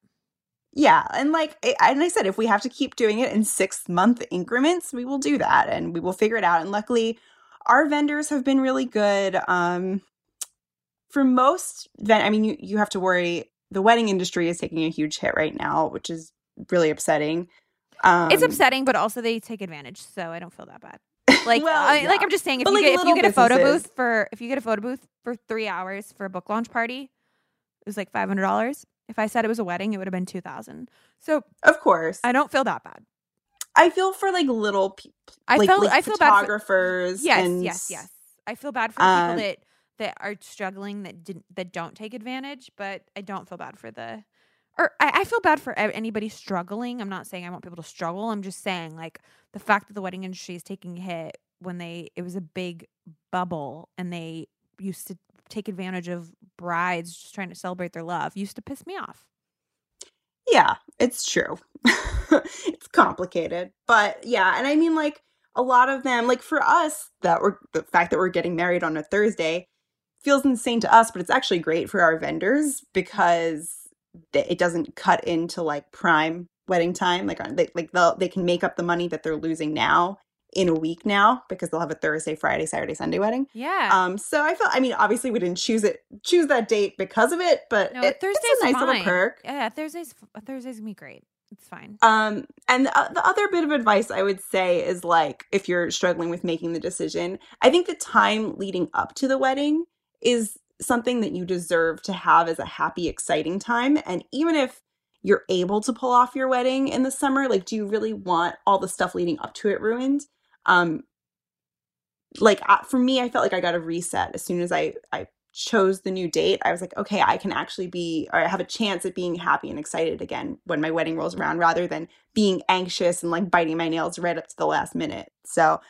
[SPEAKER 4] Yeah, and like and I said, if we have to keep doing it in six month increments, we will do that, and we will figure it out. And luckily, our vendors have been really good. Um, for most, ven- I mean, you you have to worry. The wedding industry is taking a huge hit right now, which is really upsetting. Um,
[SPEAKER 3] it's upsetting, but also they take advantage, so I don't feel that bad. Like,
[SPEAKER 4] Well,
[SPEAKER 3] I, like
[SPEAKER 4] yeah.
[SPEAKER 3] I'm just saying, if
[SPEAKER 4] But,
[SPEAKER 3] you
[SPEAKER 4] like,
[SPEAKER 3] get if you get a photo booth for if you get a photo booth for three hours for a book launch party, it was like five hundred dollars. If I said it was a wedding, it would have been two thousand. So
[SPEAKER 4] of course.
[SPEAKER 3] I don't feel that bad.
[SPEAKER 4] I feel for like little people,
[SPEAKER 3] I
[SPEAKER 4] like,
[SPEAKER 3] felt
[SPEAKER 4] like
[SPEAKER 3] I feel bad. For,
[SPEAKER 4] photographers.
[SPEAKER 3] yes,
[SPEAKER 4] and,
[SPEAKER 3] yes, yes. I feel bad for
[SPEAKER 4] um,
[SPEAKER 3] people that that are struggling that didn't that don't take advantage, but I don't feel bad for the or I, I feel bad for anybody struggling. I'm not saying I want people to struggle. I'm just saying like the fact that the wedding industry is taking a hit when they it was a big bubble and they used to take advantage of brides just trying to celebrate their love used to piss me off.
[SPEAKER 4] Yeah, it's true. it's complicated. But yeah, and I mean like a lot of them like for us that we're the fact that we're getting married on a Thursday feels insane to us, but it's actually great for our vendors because it doesn't cut into like prime wedding time like on- they like they they can make up the money that they're losing now in a week now because they'll have a Thursday, Friday, Saturday, Sunday wedding.
[SPEAKER 3] Yeah.
[SPEAKER 4] Um, so I felt, I mean, obviously we didn't choose it, choose that date because of it, but
[SPEAKER 3] no,
[SPEAKER 4] it-
[SPEAKER 3] Thursday's
[SPEAKER 4] it's a nice little perk.
[SPEAKER 3] Yeah, Thursday's Thursday's gonna be great. It's fine.
[SPEAKER 4] Um, and the, the other bit of advice I would say is like, if you're struggling with making the decision, I think the time leading up to the wedding is something that you deserve to have as a happy, exciting time. And even if you're able to pull off your wedding in the summer, like, do you really want all the stuff leading up to it ruined? Um, like uh, for me, I felt like I got a reset as soon as I I chose the new date. I was like, okay, I can actually be or I have a chance at being happy and excited again when my wedding rolls around, rather than being anxious and like biting my nails right up to the last minute. So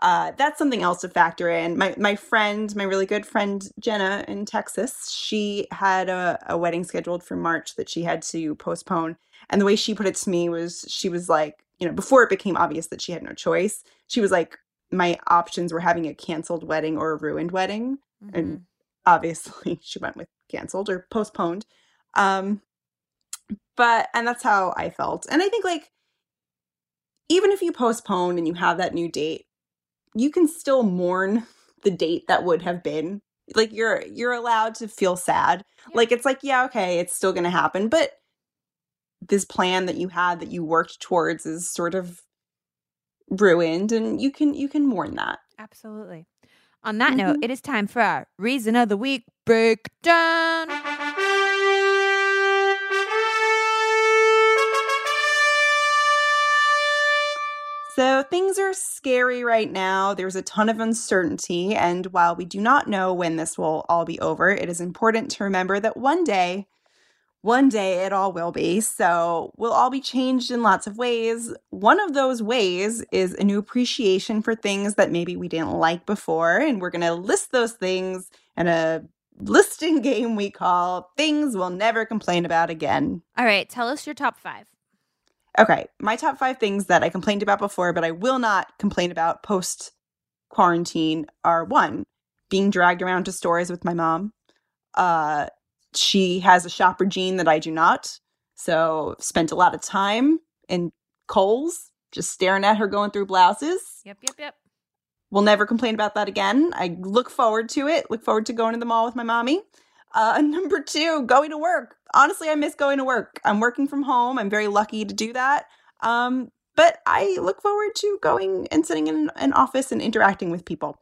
[SPEAKER 4] uh, that's something else to factor in. My my friend, my really good friend Jenna in Texas, she had a, a wedding scheduled for March that she had to postpone. And the way she put it to me was, she was like, you know, before it became obvious that she had no choice, she was like, my options were having a canceled wedding or a ruined wedding. And
[SPEAKER 3] Mhm.
[SPEAKER 4] obviously she went with canceled or postponed. Um, but, and that's how I felt. And I think like, even if you postpone and you have that new date, you can still mourn the date that would have been. Like you're you're allowed to feel sad.
[SPEAKER 3] Yeah.
[SPEAKER 4] Like it's like, yeah, okay, it's still gonna happen. But this plan that you had that you worked towards is sort of ruined and you can you can mourn that.
[SPEAKER 3] Absolutely. On that note,
[SPEAKER 4] Mhm.
[SPEAKER 3] it is time for our reason of the week breakdown.
[SPEAKER 4] So things are scary right now. There's a ton of uncertainty. And while we do not know when this will all be over, it is important to remember that one day, one day it all will be. So we'll all be changed in lots of ways. One of those ways is a new appreciation for things that maybe we didn't like before. And we're going to list those things in a listing game we call Things We'll Never Complain About Again.
[SPEAKER 3] All right, tell us your top five.
[SPEAKER 4] Okay, my top five things that I complained about before, but I will not complain about post quarantine are one, being dragged around to stores with my mom. Uh, she has a shopper gene that I do not. So spent a lot of time in Kohl's just staring at her going through blouses.
[SPEAKER 3] Yep, yep, yep.
[SPEAKER 4] We'll never complain about that again. I look forward to it. Look forward to going to the mall with my mommy. Uh, number two, going to work. Honestly, I miss going to work. I'm working from home. I'm very lucky to do that. Um, but I look forward to going and sitting in an office and interacting with people.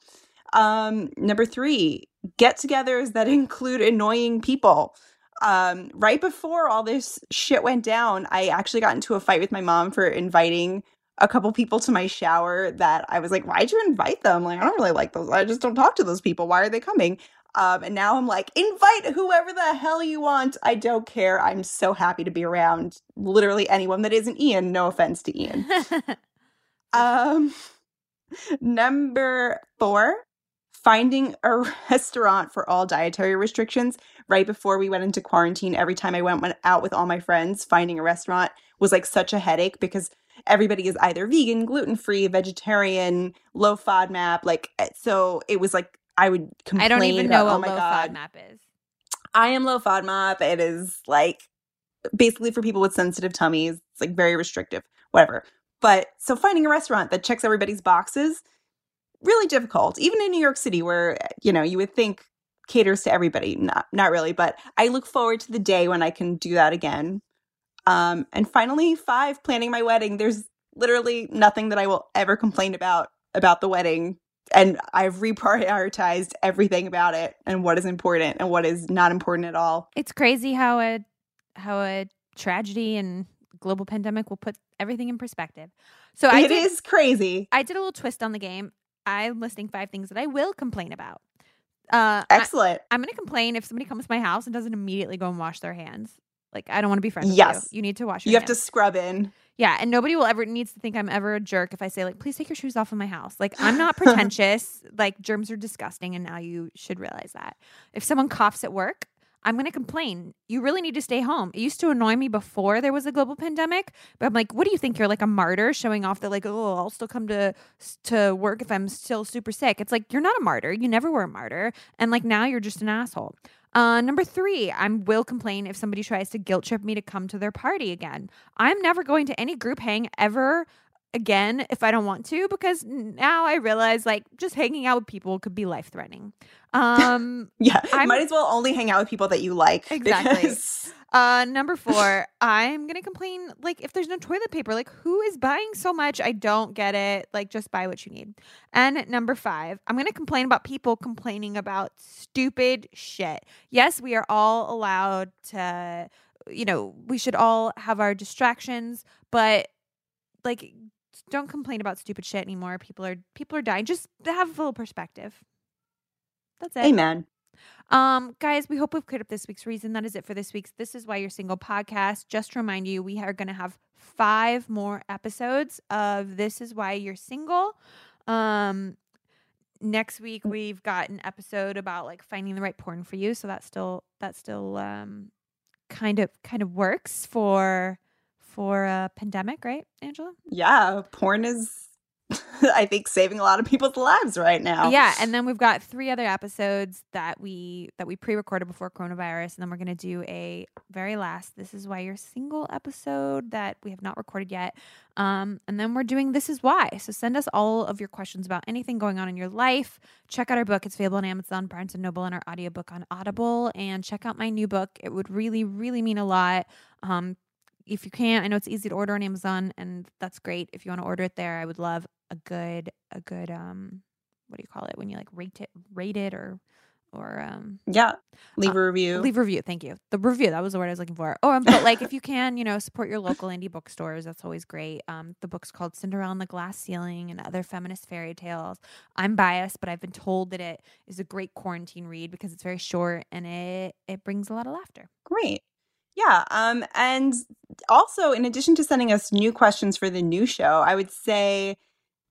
[SPEAKER 4] Um, number three, get togethers that include annoying people. Um, right before all this shit went down, I actually got into a fight with my mom for inviting a couple people to my shower that I was like, why'd you invite them? Like, I don't really like those. I just don't talk to those people. Why are they coming? Um, and now I'm like, invite whoever the hell you want. I don't care. I'm so happy to be around literally anyone that isn't Ian. No offense to Ian. Um, number four, finding a restaurant for all dietary restrictions. Right before we went into quarantine, every time I went, went out with all my friends, finding a restaurant was like such a headache because everybody is either vegan, gluten free, vegetarian, low FODMAP. Like, eh, so it was like I would complain
[SPEAKER 3] I don't even
[SPEAKER 4] about,
[SPEAKER 3] know
[SPEAKER 4] oh
[SPEAKER 3] what
[SPEAKER 4] my
[SPEAKER 3] low
[SPEAKER 4] God,
[SPEAKER 3] FODMAP is.
[SPEAKER 4] I am low FODMAP. It is like basically for people with sensitive tummies. It's like very restrictive, whatever. But so finding a restaurant that checks everybody's boxes, really difficult. Even in New York City, where you know you would think caters to everybody, not not really. But I look forward to the day when I can do that again. Um, and finally, five, planning my wedding. There's literally nothing that I will ever complain about about the wedding and I've reprioritized everything about it and what is important and what is not important at all.
[SPEAKER 3] It's crazy how a how a tragedy and global pandemic will put everything in perspective. So I
[SPEAKER 4] It
[SPEAKER 3] did,
[SPEAKER 4] is crazy.
[SPEAKER 3] I did a little twist on the game. I'm listing five things that I will complain about. Uh,
[SPEAKER 4] Excellent.
[SPEAKER 3] I'm going to complain if somebody comes to my house and doesn't immediately go and wash their hands. Like I don't want to be friends with
[SPEAKER 4] Yes.
[SPEAKER 3] you. You need to wash your hands.
[SPEAKER 4] You have to scrub in.
[SPEAKER 3] Yeah, and nobody will ever needs to think I'm ever a jerk if I say like, please take your shoes off in my house. Like I'm not pretentious. like germs are disgusting, and now you should realize that. If someone coughs at work, I'm going to complain. You really need to stay home. It used to annoy me before there was a global pandemic, but I'm like, what do you think? You're like a martyr, showing off that like, oh, I'll still come to to work if I'm still super sick. It's like you're not a martyr. You never were a martyr, and like now you're just an asshole. Uh, number three, I will complain if somebody tries to guilt trip me to come to their party again. I'm never going to any group hang ever again if I don't want to because now I realize like just hanging out with people could be life threatening. Um,
[SPEAKER 4] Yeah.
[SPEAKER 3] I'm-
[SPEAKER 4] Might as well only hang out with people that you like.
[SPEAKER 3] Exactly.
[SPEAKER 4] because-
[SPEAKER 3] uh, number four, I'm gonna complain like if there's no toilet paper, like who is buying so much? I don't get it. Like just buy what you need. And number five, I'm gonna complain about people complaining about stupid shit. Yes, we are all allowed to, you know, we should all have our distractions, but like don't complain about stupid shit anymore. People are people are dying. Just have a little perspective. That's it.
[SPEAKER 4] Amen.
[SPEAKER 3] Um, guys, we hope we've cleared up this week's reason. That is it for this week's This Is Why You're Single podcast. Just to remind you, we are going to have five more episodes of This Is Why You're Single. Um, next week we've got an episode about like finding the right porn for you. So that still that still um kind of kind of works for for a pandemic, right, Angela?
[SPEAKER 4] Yeah. Porn is, I think, saving a lot of people's lives right now.
[SPEAKER 3] Yeah, and then we've got three other episodes that we that we pre-recorded before coronavirus, and then we're gonna do a very last "This Is Why You're Single" episode that we have not recorded yet. Um, and then we're doing "This Is Why." So send us all of your questions about anything going on in your life. Check out our book; it's available on Amazon, Barnes and Noble, and our audiobook on Audible. And check out my new book; it would really, really mean a lot. Um, if you can't, I know it's easy to order on Amazon, and that's great. If you want to order it there, I would love a good a good um what do you call it when you like rate it rate it or or um
[SPEAKER 4] Yeah. Leave
[SPEAKER 3] Uh,
[SPEAKER 4] a review.
[SPEAKER 3] leave a review thank you the review that was the word i was looking for oh um, but like if you can you know support your local indie bookstores that's always great um the book's called cinderella and the glass ceiling and other feminist fairy tales i'm biased but i've been told that it is a great quarantine read because it's very short and it it brings a lot of laughter
[SPEAKER 4] Great. Yeah. Um, and also, in addition to sending us new questions for the new show, I would say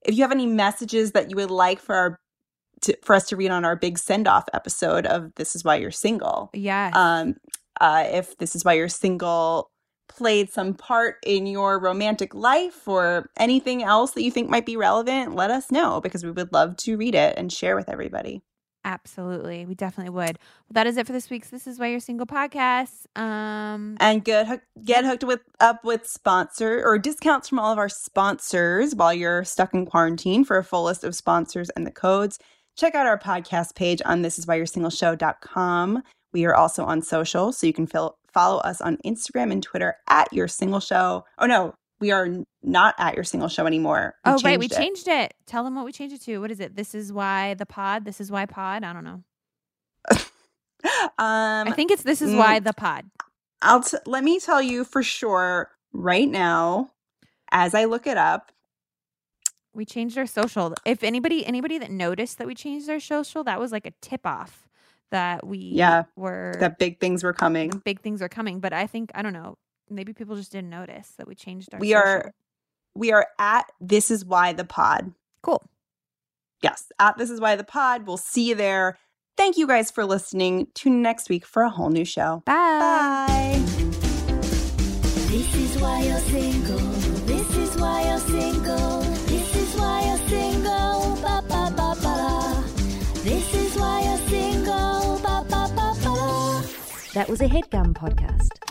[SPEAKER 4] if you have any messages that you would like for our to, for us to read on our big send off episode of "This Is Why You're Single,"
[SPEAKER 3] yeah
[SPEAKER 4] um, uh, if "This Is Why You're Single" played some part in your romantic life or anything else that you think might be relevant, let us know because we would love to read it and share with everybody.
[SPEAKER 3] Absolutely we definitely would well, that is it for this week's this is why you're single podcast um
[SPEAKER 4] and get hook, get hooked with up with sponsor or discounts from all of our sponsors while you're stuck in quarantine. For a full list of sponsors and the codes, check out our podcast page on thisiswhyyoursingleshow.com. We are also on social, so you can fil- follow us on Instagram and Twitter at Your Single Show. Oh no, we are not at Your Single Show anymore.
[SPEAKER 3] Oh right, we
[SPEAKER 4] it.
[SPEAKER 3] changed it. Tell them what we changed it to. What is it? This is why the pod. This is why pod. I don't know.
[SPEAKER 4] Um,
[SPEAKER 3] I think it's this is
[SPEAKER 4] mm.
[SPEAKER 3] why the pod.
[SPEAKER 4] I'll t- let me tell you for sure right now, as I look it up.
[SPEAKER 3] We changed our social. If anybody anybody that noticed that we changed our social, that was like a tip off that we
[SPEAKER 4] Yeah,
[SPEAKER 3] were
[SPEAKER 4] That big things were coming.
[SPEAKER 3] big things are coming. But I think I don't know. Maybe people just didn't notice that we changed our.
[SPEAKER 4] We
[SPEAKER 3] social.
[SPEAKER 4] are we are at this is why the pod.
[SPEAKER 3] cool.
[SPEAKER 4] Yes, at this is why the pod. We'll see you there. Thank you guys for listening. Tune in next week for a whole new show.
[SPEAKER 3] Bye.
[SPEAKER 4] Bye.
[SPEAKER 2] This is why you're single. This is why you're single. This is why you're single. Ba ba ba ba. This is why you're single. Ba ba ba ba.
[SPEAKER 1] That was a headgum podcast.